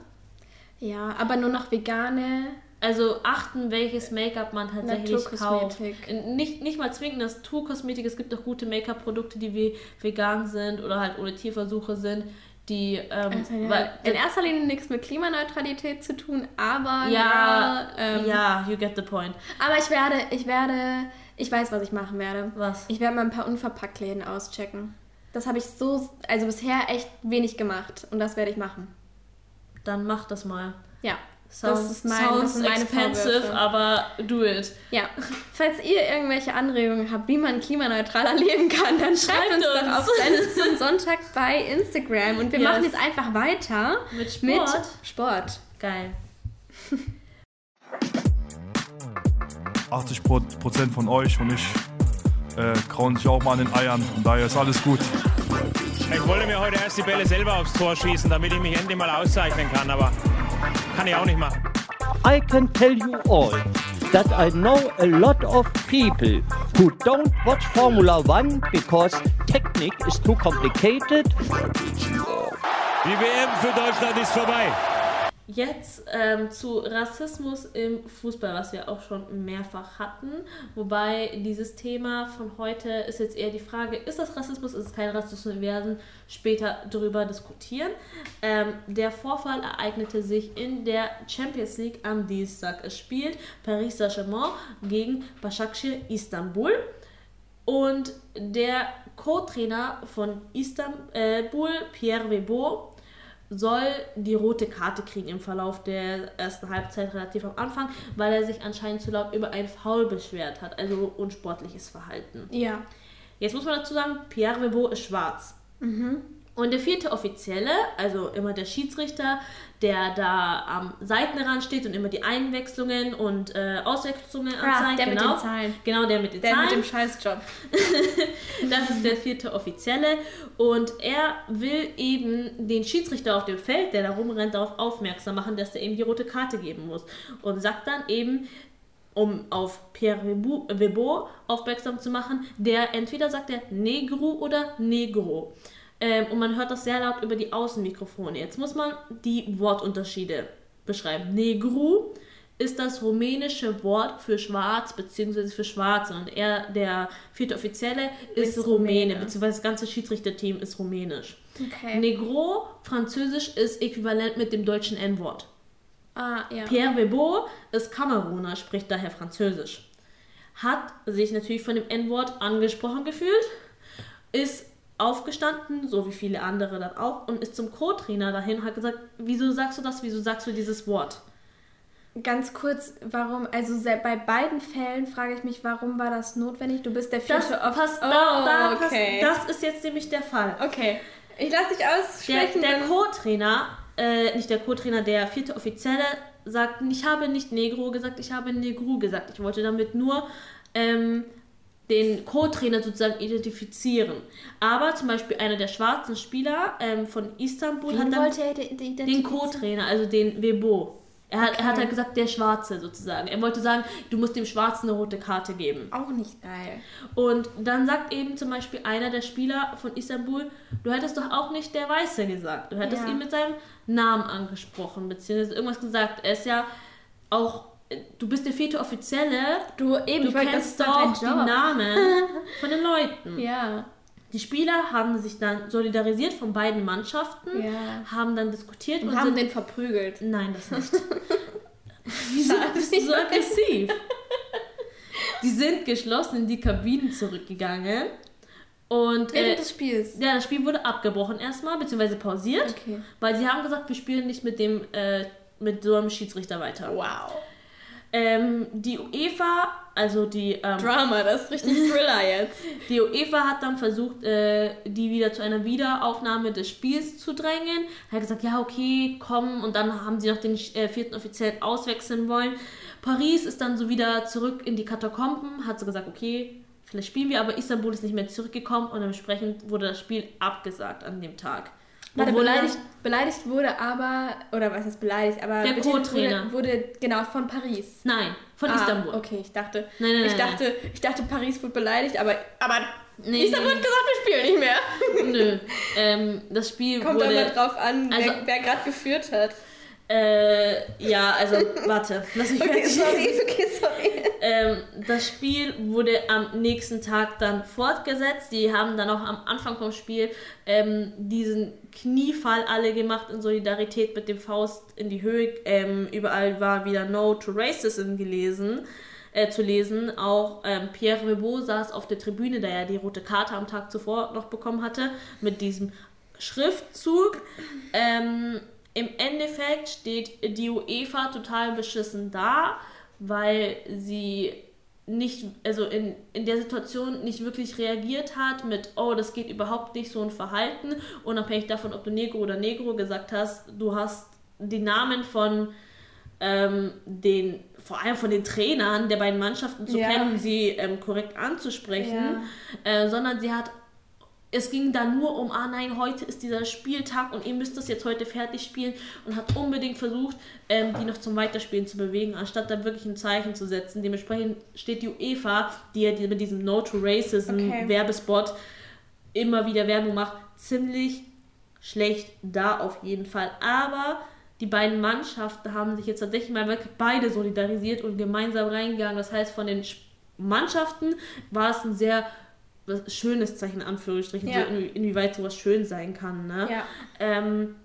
Ja, aber nur noch vegane also achten, welches Make-up man tatsächlich kauft. Nicht, nicht mal zwingend Naturkosmetik. Es gibt auch gute Make-up-Produkte, die vegan sind oder halt ohne Tierversuche sind. Die, ähm, also ja, weil, in erster Linie nichts mit Klimaneutralität zu tun, aber ja, ja, ähm, ja, you get the point. Aber ich werde, ich werde, ich weiß, was ich machen werde. Was? Ich werde mal ein paar Unverpacktläden auschecken. Das habe ich so, also bisher echt wenig gemacht und das werde ich machen. Dann mach das mal. Ja. Sounds, das ist mein, sounds das meine expensive, Vorwürfe. aber do it. Ja. Falls ihr irgendwelche Anregungen habt, wie man klimaneutraler leben kann, dann schreibt, schreibt uns, uns, doch auf Sendung Sonntag bei Instagram. Und wir yes. machen jetzt einfach weiter mit Sport. Mit Sport. Geil. 80 Prozent von euch und ich äh, krauen sich auch mal an den Eiern. Und daher ist alles gut. Ich wollte mir heute erst die Bälle selber aufs Tor schießen, damit ich mich endlich mal auszeichnen kann, aber kann ich auch nicht machen. I can tell you all that I know a lot of people who don't watch Formula One because technique is too complicated. Die WM für Deutschland ist vorbei. Jetzt ähm, zu Rassismus im Fußball, was wir auch schon mehrfach hatten. Wobei dieses Thema von heute ist jetzt eher die Frage, ist das Rassismus, ist es kein Rassismus? Wir werden später darüber diskutieren. Ähm, der Vorfall ereignete sich in der Champions League am Dienstag. Es spielt Paris Saint-Germain gegen Başakşehir Istanbul. Und der Co-Trainer von Istanbul, Pierre Webo, soll die rote Karte kriegen im Verlauf der ersten Halbzeit relativ am Anfang, weil er sich anscheinend zu laut über ein Foul beschwert hat, also unsportliches Verhalten. Ja. Jetzt muss man dazu sagen, Pierre Webo ist schwarz. Mhm. Und der vierte Offizielle, also immer der Schiedsrichter, der da am Seitenrand steht und immer die Einwechslungen und äh, Auswechslungen ah, anzeigt. Der genau. mit den Zahlen. Genau, der mit den der Zahlen. Der mit dem Scheißjob. das ist der vierte Offizielle. Und er will eben den Schiedsrichter auf dem Feld, der da rumrennt, darauf aufmerksam machen, dass er eben die rote Karte geben muss. Und sagt dann eben, um auf Pierre Webo aufmerksam zu machen, der entweder sagt er Negro oder Negro. Ähm, und man hört das sehr laut über die Außenmikrofone. Jetzt muss man die Wortunterschiede beschreiben. Negru ist das rumänische Wort für schwarz bzw. für Schwarze und er, der vierte Offizielle, ist, ist Rumäne, beziehungsweise das ganze Schiedsrichterteam ist rumänisch. Okay. Negro, französisch, ist äquivalent mit dem deutschen N-Wort. Ah, ja. Pierre Webo ist Kameruner, spricht daher französisch. Hat sich natürlich von dem N-Wort angesprochen gefühlt, ist aufgestanden, so wie viele andere dann auch, und ist zum Co-Trainer dahin und hat gesagt, wieso sagst du das, wieso sagst du dieses Wort? Ganz kurz, warum, also bei beiden Fällen frage ich mich, warum war das notwendig? Du bist der vierte das passt, oh, da, da okay. passt, Das ist jetzt nämlich der Fall. Okay. Ich lasse dich Der, aussprechen. der dann- Co-Trainer, äh, nicht der Co-Trainer, der vierte Offizielle, sagt, ich habe nicht Negro gesagt, ich habe Negru gesagt. Ich wollte damit nur ähm, den Co-Trainer sozusagen identifizieren. Aber zum Beispiel einer der schwarzen Spieler ähm, von Istanbul Wen hat dann den identifizieren? Co-Trainer, also den Webo. Er hat, er hat Okay. halt gesagt, der Schwarze sozusagen. Er wollte sagen, du musst dem Schwarzen eine rote Karte geben. Auch nicht geil. Und dann sagt eben zum Beispiel einer der Spieler von Istanbul, du hättest doch auch nicht der Weiße gesagt. Du hättest Ja. ihn mit seinem Namen angesprochen, beziehungsweise irgendwas gesagt. Er ist ja auch, du bist der vierte Offizielle. Du eben, du kennst doch die. Namen von den Leuten. Ja. Die Spieler haben sich dann solidarisiert von beiden Mannschaften, Ja. haben dann diskutiert Und und, haben den verprügelt. Nein, das nicht. Wieso bist du so aggressiv? Die sind geschlossen in die Kabinen zurückgegangen. Und, Während äh, des Spiels. Ja, das Spiel wurde abgebrochen erstmal, beziehungsweise pausiert. Okay. Weil sie haben gesagt, wir spielen nicht mit dem äh, mit so einem Schiedsrichter weiter. Wow. Ähm, die UEFA, also die ähm, Drama, das ist richtig Thriller jetzt. Die UEFA hat dann versucht, äh, die wieder zu einer Wiederaufnahme des Spiels zu drängen. Hat gesagt, ja, okay, komm. Und dann haben sie noch den äh, vierten Offiziellen auswechseln wollen. Paris ist dann so wieder zurück in die Katakomben, hat so gesagt, okay, vielleicht spielen wir, aber Istanbul ist nicht mehr zurückgekommen und entsprechend wurde das Spiel abgesagt an dem Tag. Warte, beleidigt, beleidigt wurde aber, oder was ist beleidigt, aber Der Co-Trainer. Wurde, wurde, genau, von Paris. Nein, von ah, Istanbul. Okay, ich dachte, Nein, nein, ich, nein, dachte ich dachte, Paris wurde beleidigt, aber, aber Nee, Istanbul nee. hat gesagt, wir spielen nicht mehr. Nö, ähm, das Spiel Kommt wurde... aber drauf an, Also- wer, wer gerade geführt hat. Äh, ja, also warte, lass mich Okay, sorry, okay, sorry. Ähm, das Spiel wurde am nächsten Tag dann fortgesetzt. Die haben dann auch am Anfang vom Spiel ähm, diesen Kniefall alle gemacht in Solidarität mit dem Faust in die Höhe. Ähm, überall war wieder No to Racism gelesen. Äh, zu lesen. Auch ähm, Pierre Ribot saß auf der Tribüne, da er die rote Karte am Tag zuvor noch bekommen hatte, mit diesem Schriftzug. Ähm, Im Endeffekt steht die UEFA total beschissen da, weil sie nicht, also in, in der Situation nicht wirklich reagiert hat mit, oh, das geht überhaupt nicht, so ein Verhalten, unabhängig davon, ob du Negro oder Negro gesagt hast, du hast die Namen von ähm, den, vor allem von den Trainern der beiden Mannschaften zu Ja. kennen sie ähm, korrekt anzusprechen, äh, sondern sie hat es ging da nur um, ah nein, heute ist dieser Spieltag und ihr müsst das jetzt heute fertig spielen und hat unbedingt versucht, ähm, die noch zum Weiterspielen zu bewegen, anstatt da wirklich ein Zeichen zu setzen. Dementsprechend steht die UEFA, die ja mit diesem No to Racism Okay. Werbespot immer wieder Werbung macht, ziemlich schlecht da auf jeden Fall. Aber die beiden Mannschaften haben sich jetzt tatsächlich mal wirklich beide solidarisiert und gemeinsam reingegangen. Das heißt, von den Sch- Mannschaften war es ein sehr was- schönes Zeichen, in Anführungsstrichen, Ja. so inwie- inwieweit sowas schön sein kann. Ne? Ja. Ähm,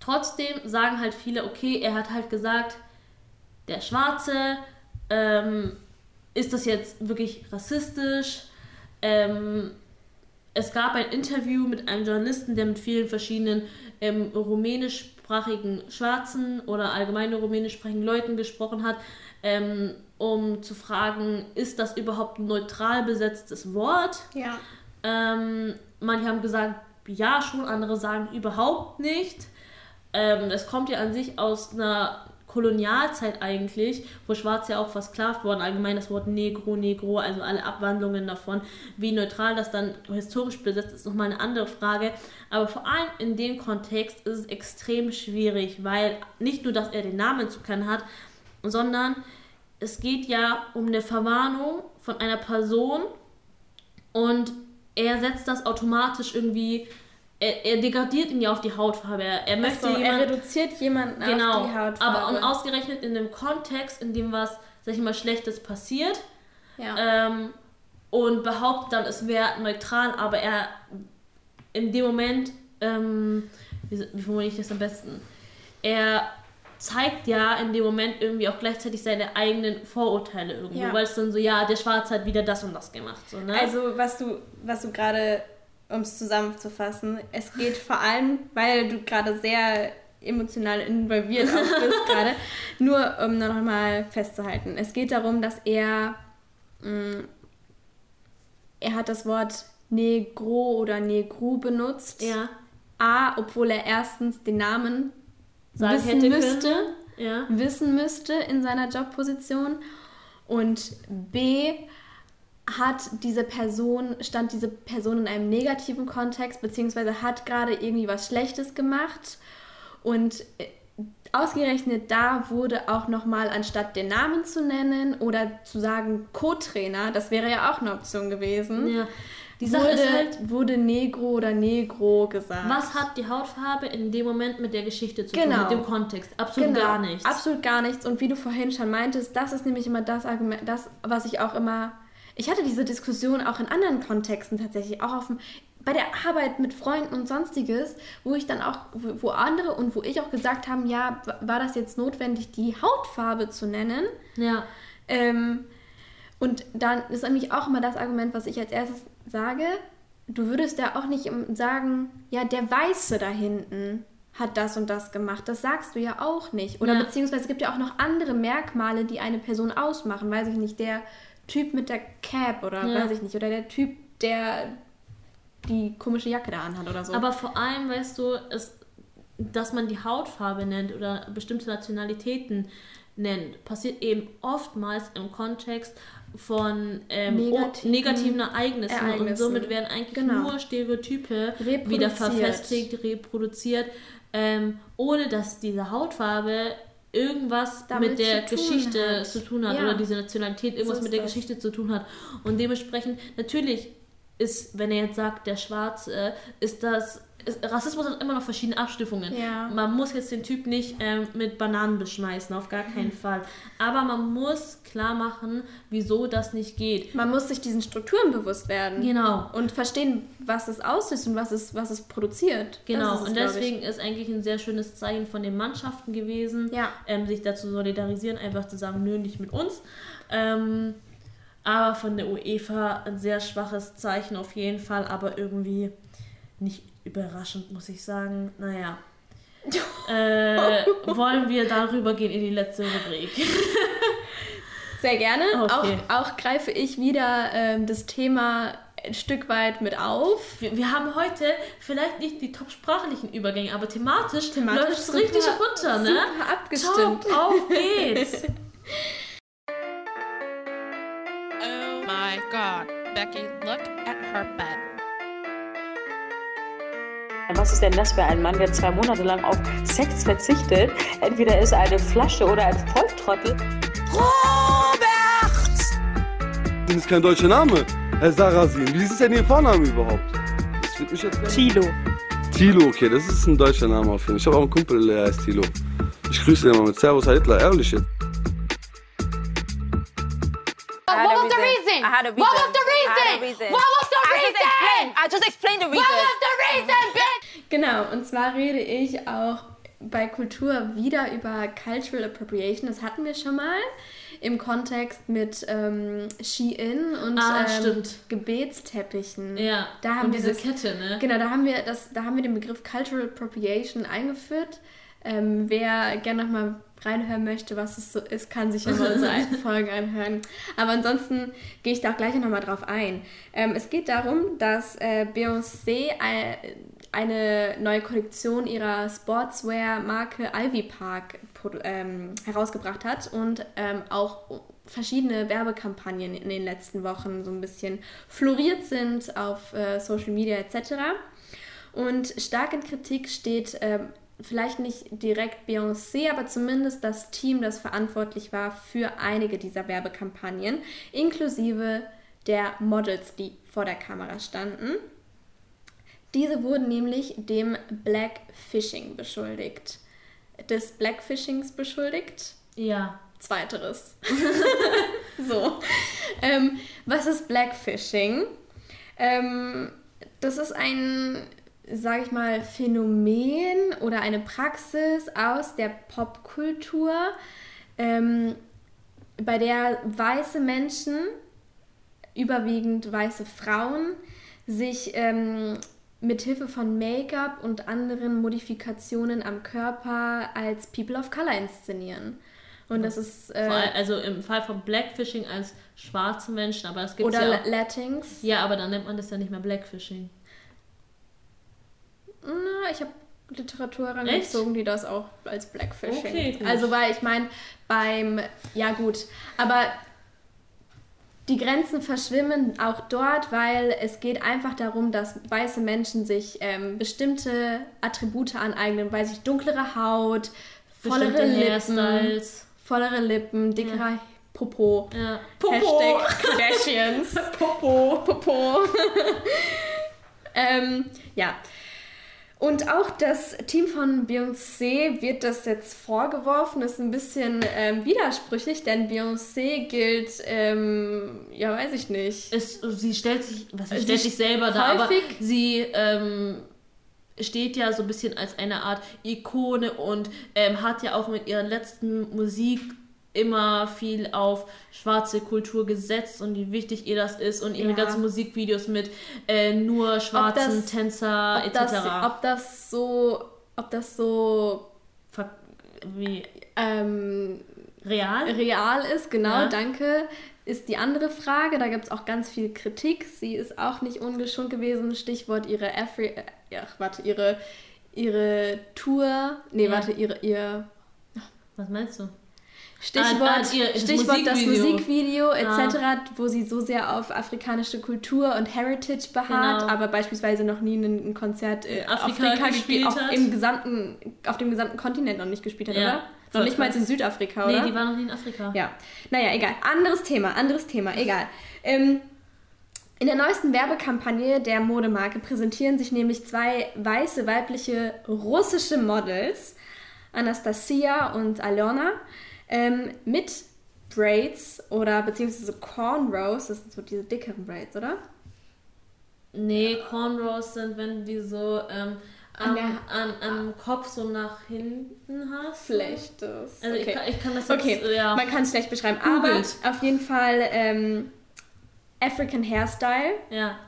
trotzdem sagen halt viele, okay, er hat halt gesagt, der Schwarze, ähm, ist das jetzt wirklich rassistisch? Ähm, es gab ein Interview mit einem Journalisten, der mit vielen verschiedenen ähm, rumänischsprachigen Schwarzen oder allgemein rumänischsprachigen Leuten gesprochen hat, ähm, um zu fragen, ist das überhaupt ein neutral besetztes Wort? Ja. Ähm, manche haben gesagt, ja schon, andere sagen überhaupt nicht. Ähm, es kommt ja an sich aus einer Kolonialzeit eigentlich, wo Schwarz ja auch versklavt worden, allgemein das Wort Negro, Negro, also alle Abwandlungen davon. Wie neutral das dann historisch besetzt ist, nochmal eine andere Frage. Aber vor allem in dem Kontext ist es extrem schwierig, weil nicht nur, dass er den Namen zu kennen hat, sondern es geht ja um eine Verwarnung von einer Person und er setzt das automatisch irgendwie, er, er degradiert ihn ja auf die Hautfarbe. Er, er möchte er jemand- reduziert jemanden genau, auf die Hautfarbe. aber und ausgerechnet in einem Kontext, in dem was, sag ich mal, Schlechtes passiert Ja. ähm, und behauptet dann, es wäre neutral, aber er in dem Moment, ähm, wie, wie formuliere ich das am besten? Er zeigt ja in dem Moment irgendwie auch gleichzeitig seine eigenen Vorurteile irgendwo, Ja. weil es dann so, ja, der Schwarze hat wieder das und das gemacht. So, ne? Also, was du, was du gerade, um es zusammenzufassen, es geht vor allem, weil du gerade sehr emotional involviert auch bist gerade, nur um noch mal festzuhalten. Es geht darum, dass er, mh, er hat das Wort Negro oder Negru benutzt. Ja. A, obwohl er erstens den Namen Sagen wissen hätte müsste. Ja. wissen müsste in seiner Jobposition und B hat diese Person, stand diese Person in einem negativen Kontext, beziehungsweise hat gerade irgendwie was Schlechtes gemacht und äh, ausgerechnet da wurde auch nochmal, anstatt den Namen zu nennen oder zu sagen Co-Trainer, das wäre ja auch eine Option gewesen, Ja. Die Sache wurde, halt, wurde Negro oder Negro gesagt. was hat die Hautfarbe in dem Moment mit der Geschichte zu tun, Genau. mit dem Kontext? Absolut Genau, gar nichts. Absolut gar nichts. Und wie du vorhin schon meintest, das ist nämlich immer das Argument, das, was ich auch immer. Ich hatte diese Diskussion auch in anderen Kontexten tatsächlich, auch auf dem, bei der Arbeit mit Freunden und sonstiges, wo ich dann auch, wo andere und wo ich auch gesagt haben, ja, war das jetzt notwendig, die Hautfarbe zu nennen? Ja. Ähm, und dann ist nämlich auch immer das Argument, was ich als erstes sage, du würdest ja auch nicht sagen, ja, der Weiße da hinten hat das und das gemacht. Das sagst du ja auch nicht. Oder Ja. beziehungsweise es gibt ja auch noch andere Merkmale, die eine Person ausmachen. Weiß ich nicht, der Typ mit der Cap oder Ja. weiß ich nicht. Oder der Typ, der die komische Jacke da anhat oder so. Aber vor allem, weißt du, es, dass man die Hautfarbe nennt oder bestimmte Nationalitäten nennt, passiert eben oftmals im Kontext von ähm, Negativen negativen, negativen Ereignissen. Und Ereignissen. somit werden eigentlich Genau. nur Stereotype wieder verfestigt, reproduziert, ähm, ohne dass diese Hautfarbe irgendwas Damit mit der zu Geschichte hat. zu tun hat Ja. oder diese Nationalität irgendwas So mit der das. Geschichte zu tun hat. Und dementsprechend, natürlich ist, wenn er jetzt sagt, der Schwarze, ist das. Rassismus hat immer noch verschiedene Abstufungen. Ja. Man muss jetzt den Typ nicht ähm, mit Bananen beschmeißen, auf gar keinen Fall. Aber man muss klar machen, wieso das nicht geht. Man muss sich diesen Strukturen bewusst werden. Genau. Und verstehen, was es auslöst und was es, was es produziert. Genau, es, und deswegen ist eigentlich ein sehr schönes Zeichen von den Mannschaften gewesen, Ja. ähm, sich dazu solidarisieren, einfach zu sagen, nö, nicht mit uns. Ähm, aber von der UEFA ein sehr schwaches Zeichen auf jeden Fall, aber irgendwie nicht überraschend, muss ich sagen. Naja. äh, wollen wir darüber gehen in die letzte Rubrik? Sehr gerne. Okay. Auch, auch greife ich wieder ähm, das Thema ein Stück weit mit auf. Wir, wir haben heute vielleicht nicht die top sprachlichen Übergänge, aber thematisch, Thematisch läuft es richtig runter, ne? super abgestimmt. Top, auf geht's! Oh my god. Becky, look at her bed. Was ist denn das für ein Mann, der zwei Monate lang auf Sex verzichtet? Entweder ist er eine Flasche oder ein Volltrottel. Robert! Das ist kein deutscher Name. Herr Sarasin, wie ist denn Ihr Vorname überhaupt? Das wird mich jetzt Tilo. Tilo, okay, das ist ein deutscher Name auf jeden Fall. Ich habe auch einen Kumpel, der heißt Tilo. Ich grüße den mal mit Servus, Herr Hitler, ehrlich jetzt. What was the reason? I had a reason. What was the reason? What was the reason? I just explained the reason. What was the reason, bitch? Genau, und zwar rede ich auch bei Kultur wieder über Cultural Appropriation. Das hatten wir schon mal im Kontext mit ähm, Shein und Ah, ähm, stimmt. Gebetsteppichen. Ja, da haben und diese das, Kette, ne? Genau, da haben wir das, da haben wir den Begriff Cultural Appropriation eingeführt. Ähm, wer gerne noch mal reinhören möchte, was es so ist, kann sich mal unsere alten Folgen anhören. Aber ansonsten gehe ich da auch gleich noch mal drauf ein. Ähm, es geht darum, dass äh, Beyoncé ein, eine neue Kollektion ihrer Sportswear-Marke Ivy Park ähm, herausgebracht hat und ähm, auch verschiedene Werbekampagnen in den letzten Wochen so ein bisschen floriert sind auf äh, Social Media etc. Und stark in Kritik steht ähm, vielleicht nicht direkt Beyoncé, aber zumindest das Team, das verantwortlich war für einige dieser Werbekampagnen, inklusive der Models, die vor der Kamera standen. Diese wurden nämlich dem Blackfishing beschuldigt. Des Blackfishings beschuldigt? Ja. Zweiteres. so. Ähm, was ist Blackfishing? Ähm, das ist ein, sage ich mal, Phänomen oder eine Praxis aus der Popkultur, ähm, bei der weiße Menschen, überwiegend weiße Frauen, sich ähm, mit Hilfe von Make-up und anderen Modifikationen am Körper als People of Color inszenieren. Und das ist äh, also im Fall von Blackfishing als schwarze Menschen, aber es gibt oder ja auch, La- Latins. Ja, aber dann nennt man das ja nicht mehr Blackfishing. Na, ich habe Literatur herangezogen, die das auch als Blackfishing. Okay, gut. also weil ich meine, beim ja gut, aber die Grenzen verschwimmen auch dort, weil es geht einfach darum, dass weiße Menschen sich ähm, bestimmte Attribute aneignen, weiß ich, dunklere Haut, vollere Bestimmte Lippen, Hairstyles. vollere Lippen, dickerer Popo. Ja. Hashtag Kardashians. Popo. Popo. ähm, ja. Und auch das Team von Beyoncé wird das jetzt vorgeworfen, ist ein bisschen ähm, widersprüchlich, denn Beyoncé gilt, ähm, ja, weiß ich nicht. Es, sie stellt sich, was sie stellt sich selber da, aber häufig- sie ähm, steht ja so ein bisschen als eine Art Ikone und ähm, hat ja auch mit ihrer letzten Musik immer viel auf schwarze Kultur gesetzt und wie wichtig ihr das ist und ihre Ja. ganzen Musikvideos mit äh, nur schwarzen das- Tänzer ob etc. das, ob das so, ob das so Ver wie ähm, real? real ist, genau, Ja. danke, ist die andere Frage. Da gibt es auch ganz viel Kritik. Sie ist auch nicht ungeschont gewesen. Stichwort ihre Afri äh, ach, warte, ihre, ihre Tour. Nee, Ja. warte, ihre, ihr Was meinst du? Stichwort, Ah, ah, ihr- Stichwort das Musikvideo. Etc., Ah. wo sie so sehr auf afrikanische Kultur und Heritage beharrt, Genau. aber beispielsweise noch nie ein, Konzert äh, In Afrika Afrika gespielt ge- auf, im gesamten, auf dem gesamten Kontinent noch nicht gespielt hat, Ja. oder? Noch nicht mal in Südafrika, oder? Nee, die war noch nie in Afrika. Ja, naja, egal. Anderes Thema, anderes Thema, egal. Ähm, in der neuesten Werbekampagne der Modemarke präsentieren sich nämlich zwei weiße weibliche russische Models, Anastasia und Alena, ähm, mit Braids oder beziehungsweise Cornrows, das sind so diese dickeren Braids, oder? Nee, Cornrows sind, wenn die so ähm, An am, an, am Kopf so nach hinten hast. Schlecht das. Also okay. ich, kann, ich kann das jetzt, Okay, ja. man kann es schlecht beschreiben, Googelt. aber auf jeden Fall ähm, African Hairstyle. Ja.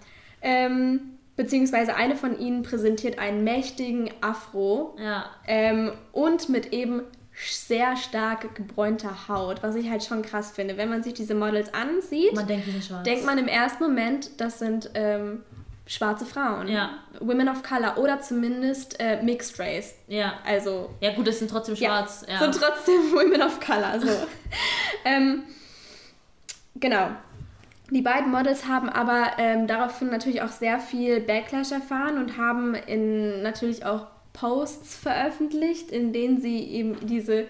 Ähm, beziehungsweise eine von ihnen präsentiert einen mächtigen Afro Ja. ähm, und mit eben sehr stark gebräunter Haut, was ich halt schon krass finde. Wenn man sich diese Models ansieht, Man denkt, denkt man im ersten Moment, das sind ähm, schwarze Frauen. Ja. Women of Color oder zumindest äh, Mixed Race. Ja. Also. Ja, gut, das sind trotzdem schwarz. Ja. Sind trotzdem Women of Color. So. ähm, genau. Die beiden Models haben aber ähm, daraufhin natürlich auch sehr viel Backlash erfahren und haben in natürlich auch Posts veröffentlicht, in denen sie eben diese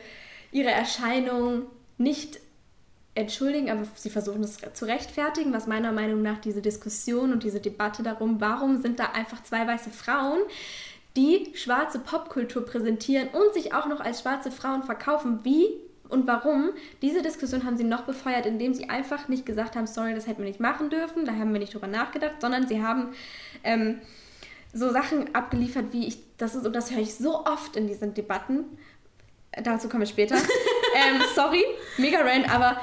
ihre Erscheinung nicht entschuldigen, aber sie versuchen es zu rechtfertigen, was meiner Meinung nach diese Diskussion und diese Debatte darum, warum sind da einfach zwei weiße Frauen, die schwarze Popkultur präsentieren und sich auch noch als schwarze Frauen verkaufen, wie und warum. Diese Diskussion haben sie noch befeuert, indem sie einfach nicht gesagt haben, sorry, das hätten wir nicht machen dürfen, da haben wir nicht drüber nachgedacht, sondern sie haben ähm, so Sachen abgeliefert, wie ich, das ist, und das höre ich so oft in diesen Debatten, dazu komme ich später. ähm, sorry, mega rant, aber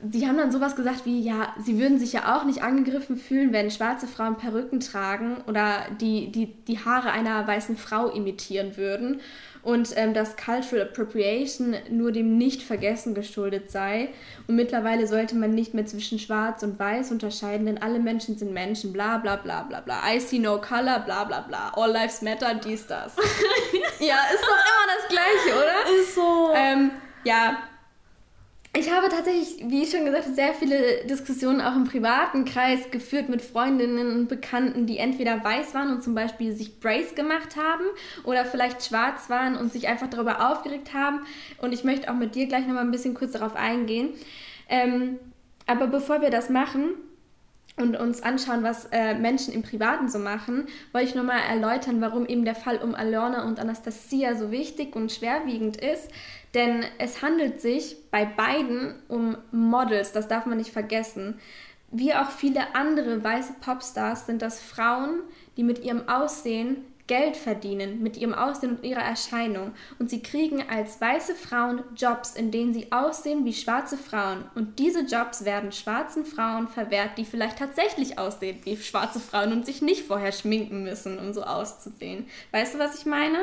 die haben dann sowas gesagt wie, ja, sie würden sich ja auch nicht angegriffen fühlen, wenn schwarze Frauen Perücken tragen oder die, die, die Haare einer weißen Frau imitieren würden und ähm, dass Cultural Appropriation nur dem Nicht-Vergessen geschuldet sei und mittlerweile sollte man nicht mehr zwischen schwarz und weiß unterscheiden, denn alle Menschen sind Menschen, bla bla bla bla bla. I see no color, bla bla bla. All lives matter, dies, das. ja, ist doch immer das Gleiche, oder? Ist so. Ähm, ja, ich habe tatsächlich, wie ich schon gesagt habe, sehr viele Diskussionen auch im privaten Kreis geführt mit Freundinnen und Bekannten, die entweder weiß waren und zum Beispiel sich Brace gemacht haben oder vielleicht schwarz waren und sich einfach darüber aufgeregt haben. Und ich möchte auch mit dir gleich nochmal ein bisschen kurz darauf eingehen. Ähm, aber bevor wir das machen, und uns anschauen, was äh, Menschen im Privaten so machen, wollte ich nochmal erläutern, warum eben der Fall um Alona und Anastasia so wichtig und schwerwiegend ist. Denn es handelt sich bei beiden um Models, das darf man nicht vergessen. Wie auch viele andere weiße Popstars sind das Frauen, die mit ihrem Aussehen Geld verdienen, mit ihrem Aussehen und ihrer Erscheinung. Und sie kriegen als weiße Frauen Jobs, in denen sie aussehen wie schwarze Frauen. Und diese Jobs werden schwarzen Frauen verwehrt, die vielleicht tatsächlich aussehen wie schwarze Frauen und sich nicht vorher schminken müssen, um so auszusehen. Weißt du, was ich meine?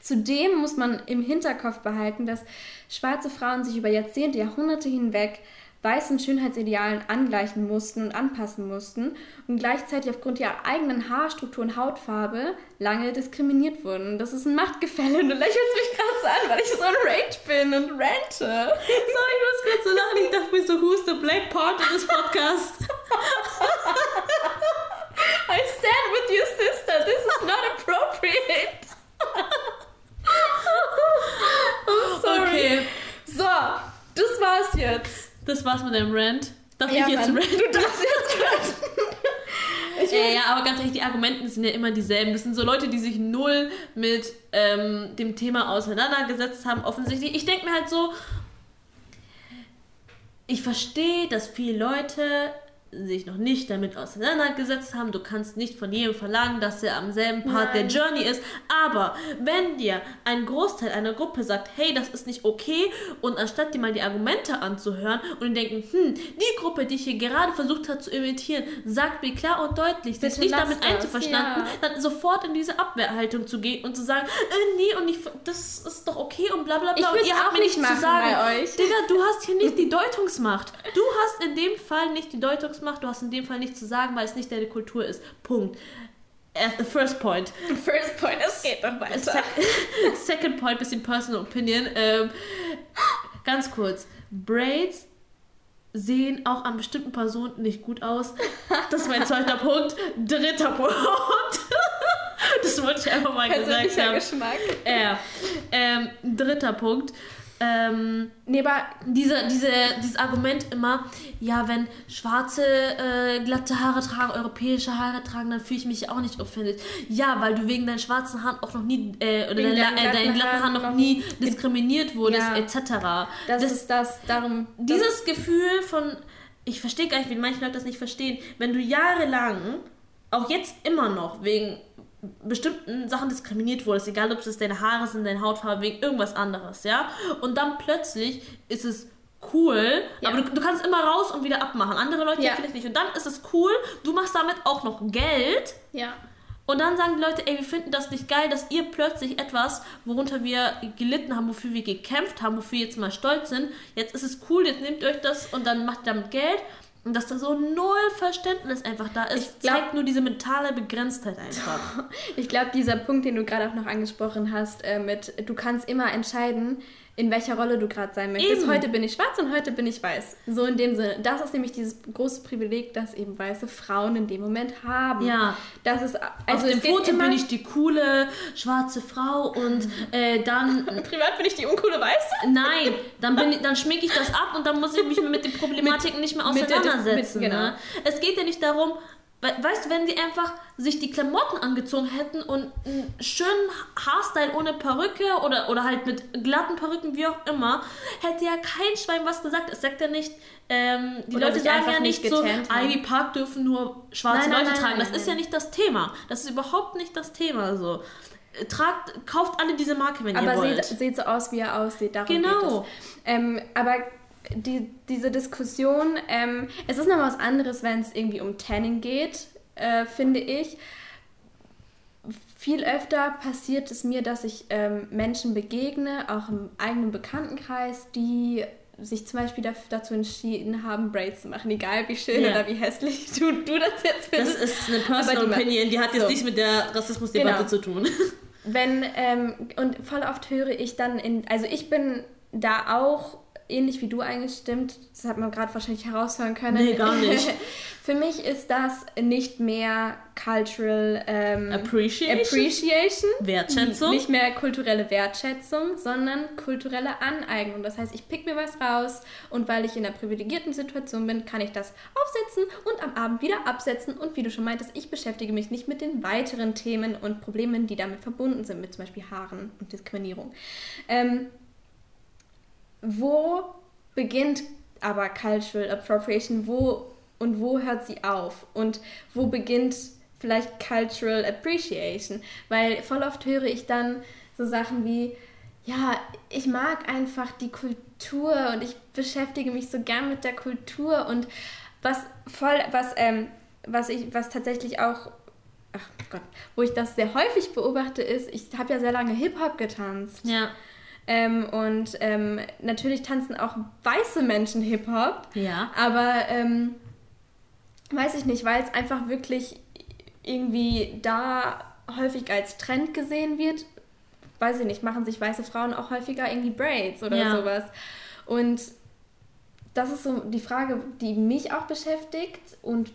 Zudem muss man im Hinterkopf behalten, dass schwarze Frauen sich über Jahrzehnte, Jahrhunderte hinweg weißen Schönheitsidealen angleichen mussten und anpassen mussten und gleichzeitig aufgrund ihrer eigenen Haarstruktur und Hautfarbe lange diskriminiert wurden. Das ist ein Machtgefälle und du lächelst mich gerade so an, weil ich so ein Rage bin und rante. Sorry, ich muss gerade so lachen. Ich dachte mir so, who's the black part of this podcast? I stand with your sister. This is not appropriate. I'm sorry. Okay. So, das war's jetzt. Das war's mit dem Rant. Darf Ja, ich jetzt Mann, ranten? du darfst jetzt. Ich Äh, ja, aber ganz ehrlich, die Argumenten sind ja immer dieselben. Das sind so Leute, die sich null mit ähm, dem Thema auseinandergesetzt haben, offensichtlich. Ich denke mir halt so, ich verstehe, dass viele Leute sich noch nicht damit auseinandergesetzt haben. Du kannst nicht von jedem verlangen, dass er am selben Part Nein. der Journey ist. Aber wenn dir ein Großteil einer Gruppe sagt, hey, das ist nicht okay, und anstatt dir mal die Argumente anzuhören und denken, hm, die Gruppe, die hier gerade versucht hat zu imitieren, sagt mir klar und deutlich, sich Bitte nicht damit einzuverstanden, ja. dann sofort in diese Abwehrhaltung zu gehen und zu sagen, äh, nee, und ich, das ist doch okay und bla bla bla. Ich und ihr habt mir nicht nichts zu sagen. bei euch. Digga, du hast hier nicht die Deutungsmacht. Du hast in dem Fall nicht die Deutungsmacht, du hast in dem Fall nichts zu sagen, weil es nicht deine Kultur ist. Punkt. The first point. First point, es geht noch weiter. Sec Second point, bisschen personal opinion. Ähm, ganz kurz. Braids sehen auch an bestimmten Personen nicht gut aus. Das ist mein zweiter Punkt. Dritter Punkt. Das wollte ich einfach mal gesagt haben. Geschmack. Ja. Ähm, dritter Punkt. Ähm, nee, aber diese, diese, dieses Argument immer, ja, wenn Schwarze äh, glatte Haare tragen, europäische Haare tragen, dann fühle ich mich auch nicht offended. Ja, weil du wegen deinen schwarzen Haaren auch noch nie, äh, oder deinen, deinen äh, deinen glatten Haaren noch nie diskriminiert wurdest, Ja. etc. Das, ist das, darum. Dieses Gefühl von, ich verstehe gar nicht, wie manche Leute das nicht verstehen, wenn du jahrelang, auch jetzt immer noch, wegen bestimmten Sachen diskriminiert wurdest, egal ob es deine Haare sind, deine Hautfarbe, wegen irgendwas anderes, ja, und dann plötzlich ist es cool, aber du, du kannst immer raus und wieder abmachen. Andere Leute Ja. vielleicht nicht. Und dann ist es cool, du machst damit auch noch Geld. Ja. Und dann sagen die Leute, ey, wir finden das nicht geil, dass ihr plötzlich etwas, worunter wir gelitten haben, wofür wir gekämpft haben, wofür wir jetzt mal stolz sind, jetzt ist es cool, jetzt nehmt euch das und dann macht ihr damit Geld. Und dass da so null Verständnis einfach da ist, glaub- zeigt nur diese mentale Begrenztheit einfach. Ich glaube, dieser Punkt, den du gerade auch noch angesprochen hast, äh, mit du kannst immer entscheiden, in welcher Rolle du gerade sein möchtest. Eben. Heute bin ich schwarz und heute bin ich weiß. So in dem Sinne. Das ist nämlich dieses große Privileg, das eben weiße Frauen in dem Moment haben. Ja. Das ist Auf also dem es geht Foto bin ich die coole schwarze Frau und äh, dann. Privat bin ich die uncoole Weiße? Nein, dann, bin ich, dann schminke ich das ab und dann muss ich mich mit den Problematiken nicht mehr mit der Dis- auseinandersetzen. mit- genau. ne? Es geht ja nicht darum, weißt du, wenn sie einfach sich die Klamotten angezogen hätten und einen schönen Haarstyle ohne Perücke oder, oder halt mit glatten Perücken, wie auch immer, hätte ja kein Schwein was gesagt. Es sagt ja nicht, ähm, die Oder Leute sagen ja nicht so. Ivy Park dürfen nur schwarze Nein, Leute nein, tragen. nein, das nein, ist ja nicht das Thema. Das ist überhaupt nicht das Thema so. Tragt, kauft alle diese Marke, wenn aber ihr wollt. seht, seht so aus, wie er aussieht. Darum Genau. geht es. Ähm, aber die, diese Diskussion, ähm, es ist noch was anderes, wenn es irgendwie um Tanning geht, äh, finde ich. Viel öfter passiert es mir, dass ich ähm, Menschen begegne, auch im eigenen Bekanntenkreis, die sich zum Beispiel dazu entschieden haben, Braids zu machen, egal wie schön Ja. oder wie hässlich du, du das jetzt Das findest. ist eine Personal die Opinion, die hat jetzt So. nichts mit der Rassismusdebatte Genau. zu tun. Wenn, ähm, und voll oft höre ich dann in, also ich bin da auch ähnlich wie du eingestimmt, das hat man gerade wahrscheinlich heraushören können. Nee, gar nicht. Für mich ist das nicht mehr cultural ähm, Appreciation? appreciation, Wertschätzung? Nicht mehr kulturelle Wertschätzung, sondern kulturelle Aneignung. Das heißt, ich pick mir was raus und weil ich in einer privilegierten Situation bin, kann ich das aufsetzen und am Abend wieder absetzen. Und wie du schon meintest, ich beschäftige mich nicht mit den weiteren Themen und Problemen, die damit verbunden sind, mit zum Beispiel Haaren und Diskriminierung. Ähm, wo beginnt aber Cultural Appropriation? Wo und wo hört sie auf? Und wo beginnt vielleicht Cultural Appreciation? Weil voll oft höre ich dann so Sachen wie, ja, ich mag einfach die Kultur und ich beschäftige mich so gern mit der Kultur und was voll, was, ähm, was ich, was tatsächlich auch, ach Gott, wo ich das sehr häufig beobachte, ist, ich habe ja sehr lange Hip-Hop getanzt. Ja. Ähm, und ähm, natürlich tanzen auch weiße Menschen Hip-Hop. Ja. Aber ähm, weiß ich nicht, weil es einfach wirklich irgendwie da häufig als Trend gesehen wird, weiß ich nicht, machen sich weiße Frauen auch häufiger irgendwie Braids oder Ja. sowas. Und das ist so die Frage, die mich auch beschäftigt und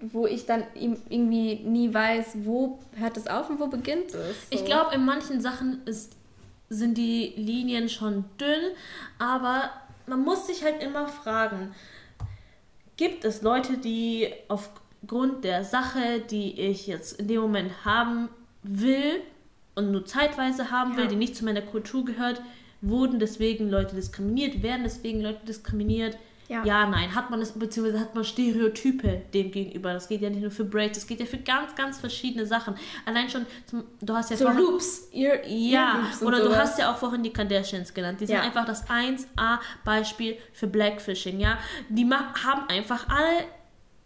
wo ich dann irgendwie nie weiß, wo hört es auf und wo beginnt es. Ich So. glaube, in manchen Sachen ist, sind die Linien schon dünn, aber man muss sich halt immer fragen, gibt es Leute, die aufgrund der Sache, die ich jetzt in dem Moment haben will und nur zeitweise haben will, Ja. die nicht zu meiner Kultur gehört, wurden deswegen Leute diskriminiert, werden deswegen Leute diskriminiert? Ja. ja, nein, hat man es, beziehungsweise hat man Stereotype dem gegenüber. Das geht ja nicht nur für Braids, das geht ja für ganz, ganz verschiedene Sachen. Allein schon, zum, du hast ja so vorhin- Loops, Ear, ja, Earloops und oder du sowas. hast ja auch vorhin die Kardashians genannt. Die sind Ja. einfach das 1A-Beispiel für Blackfishing, ja. Die haben einfach alle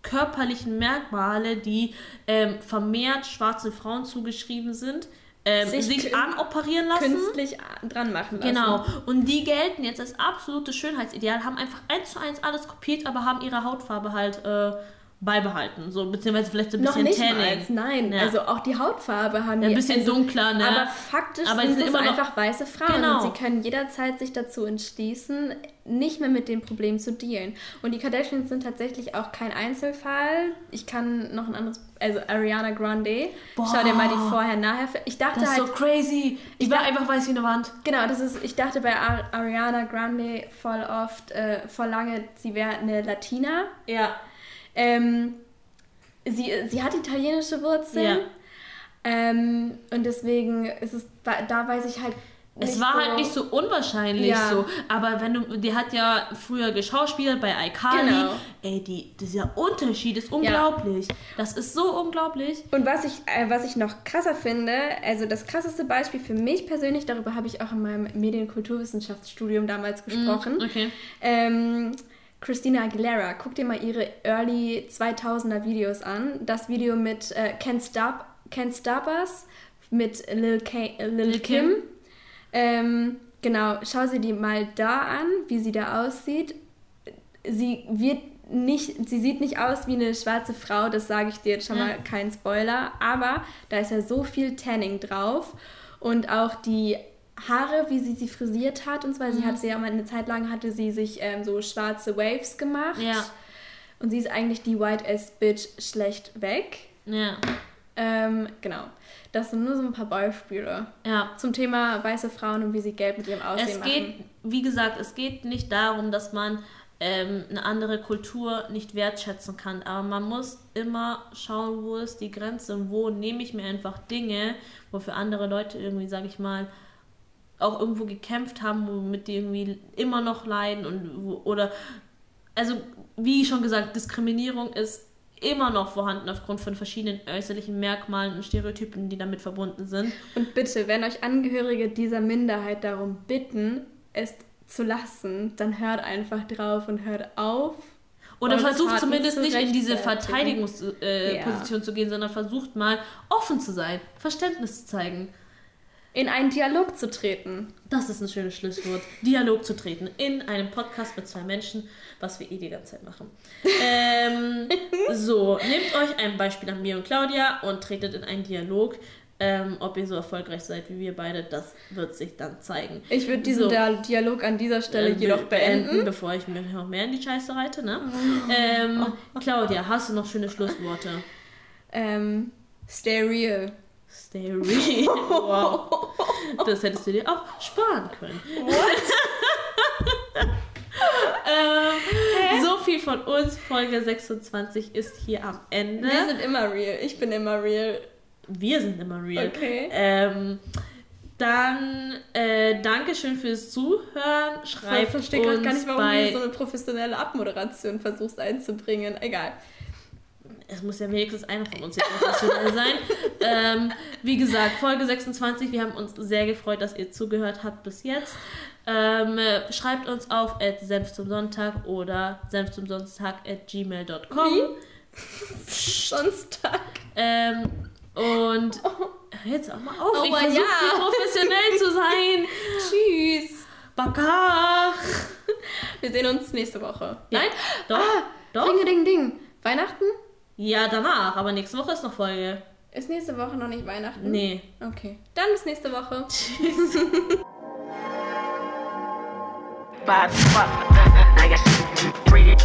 körperlichen Merkmale, die ähm, vermehrt schwarze Frauen zugeschrieben sind, ähm, Sich sich, anoperieren lassen. künstlich dran machen lassen. Genau. Und die gelten jetzt als absolutes Schönheitsideal, haben einfach eins zu eins alles kopiert, aber haben ihre Hautfarbe halt äh, beibehalten. So, beziehungsweise vielleicht so ein Noch bisschen nicht Tanning. mal, nein. Ja. Also auch die Hautfarbe haben Ja, ein bisschen also, dunkler, ne? Aber faktisch Aber sind es immer noch- einfach weiße Frauen. Genau. Und sie können jederzeit sich dazu entschließen, nicht mehr mit dem Problem zu dealen. Und die Kardashians sind tatsächlich auch kein Einzelfall. Ich kann noch ein anderes, also Ariana Grande. Schau dir mal die Vorher-Nachher. Ich dachte Das ist halt, so crazy. Die war einfach weiß wie eine Wand. Genau, das ist, ich dachte bei Ar Ariana Grande voll oft, äh, voll lange, sie wäre eine Latina. Ja. Ähm, sie, sie hat italienische Wurzeln. Ja. Ähm, und deswegen ist es, da, da weiß ich halt. Es war so, halt nicht so unwahrscheinlich Ja. so. Aber wenn du, die hat ja früher geschauspielert bei iCarly. Genau. Ey, die, dieser Unterschied ist unglaublich. Das ist so unglaublich. Und was ich, äh, was ich noch krasser finde, also das krasseste Beispiel für mich persönlich, darüber habe ich auch in meinem Medienkulturwissenschaftsstudium damals gesprochen. Mm, okay. Ähm, Christina Aguilera, guck dir mal ihre Early 2000er Videos an. Das Video mit äh, Can't, Stop, Can't Stop Us mit Lil, Ka äh, Lil, Lil Kim. Kim. Ähm, genau, schau sie die mal da an, wie sie da aussieht. Sie wird nicht, sie sieht nicht aus wie eine schwarze Frau, das sage ich dir jetzt schon Ja. mal, kein Spoiler, aber da ist ja so viel Tanning drauf und auch die Haare, wie sie sie frisiert hat und so, weil sie Mhm. hat sie ja mal eine Zeit lang hatte sie sich ähm, so schwarze Waves gemacht. Ja. Und sie ist eigentlich die White Ass Bitch schlecht weg. Ja. Ähm, genau. Das sind nur so ein paar Beispiele. Ja. Zum Thema weiße Frauen und wie sie Geld mit ihrem Aussehen Es machen. geht, wie gesagt, es geht nicht darum, dass man ähm, eine andere Kultur nicht wertschätzen kann, aber man muss immer schauen, wo ist die Grenze und wo nehme ich mir einfach Dinge, wofür andere Leute irgendwie, sage ich mal, auch irgendwo gekämpft haben, womit die irgendwie immer noch leiden und oder also wie schon gesagt, Diskriminierung ist immer noch vorhanden aufgrund von verschiedenen äußerlichen Merkmalen und Stereotypen, die damit verbunden sind. Und bitte, wenn euch Angehörige dieser Minderheit darum bitten, es zu lassen, dann hört einfach drauf und hört auf. Oder versucht zumindest zu nicht in diese. Verteidigungsposition äh, Ja. Zu gehen, sondern versucht mal offen zu sein, Verständnis zu zeigen. In einen Dialog zu treten. Das ist ein schönes Schlusswort. Dialog zu treten in einem Podcast mit zwei Menschen, was wir eh die ganze Zeit machen. ähm, so, nehmt euch ein Beispiel an mir und Claudia und tretet in einen Dialog. Ähm, ob ihr so erfolgreich seid wie wir beide, das wird sich dann zeigen. Ich würde diesen So. Dia- Dialog an dieser Stelle Äh, jedoch beenden. bevor ich mir noch mehr in die Scheiße reite. Ne? Ähm, Claudia, hast du noch schöne Schlussworte? Ähm, stay real. Stay real. Wow. Das hättest du dir auch sparen können. ähm, so viel von uns. Folge 26 ist hier am Ende. Wir sind immer real. Ich bin immer real. Wir sind immer real. Okay. Ähm, dann äh, Dankeschön fürs Zuhören. Ich Schreibt verstehe uns gerade gar nicht, warum bei du so eine professionelle Abmoderation versuchst einzubringen. Egal. Es muss ja wenigstens einer von uns hier professionell sein. ähm, wie gesagt, Folge 26. Wir haben uns sehr gefreut, dass ihr zugehört habt bis jetzt. Ähm, äh, schreibt uns auf at senf zum Sonntag oder senf zum Sonntag at gmail.com. Sonstag. Ähm, Und hör jetzt auch mal auf, Oh, ich versuche ja. professionell zu sein. Tschüss. Baka. Wir sehen uns nächste Woche. Ja, Nein? doch, ah, doch. Ringe, ding, ding. Weihnachten? Ja, danach, aber nächste Woche ist noch Folge. Ist nächste Woche noch nicht Weihnachten? Nee. Okay. Dann bis nächste Woche. Tschüss. I three,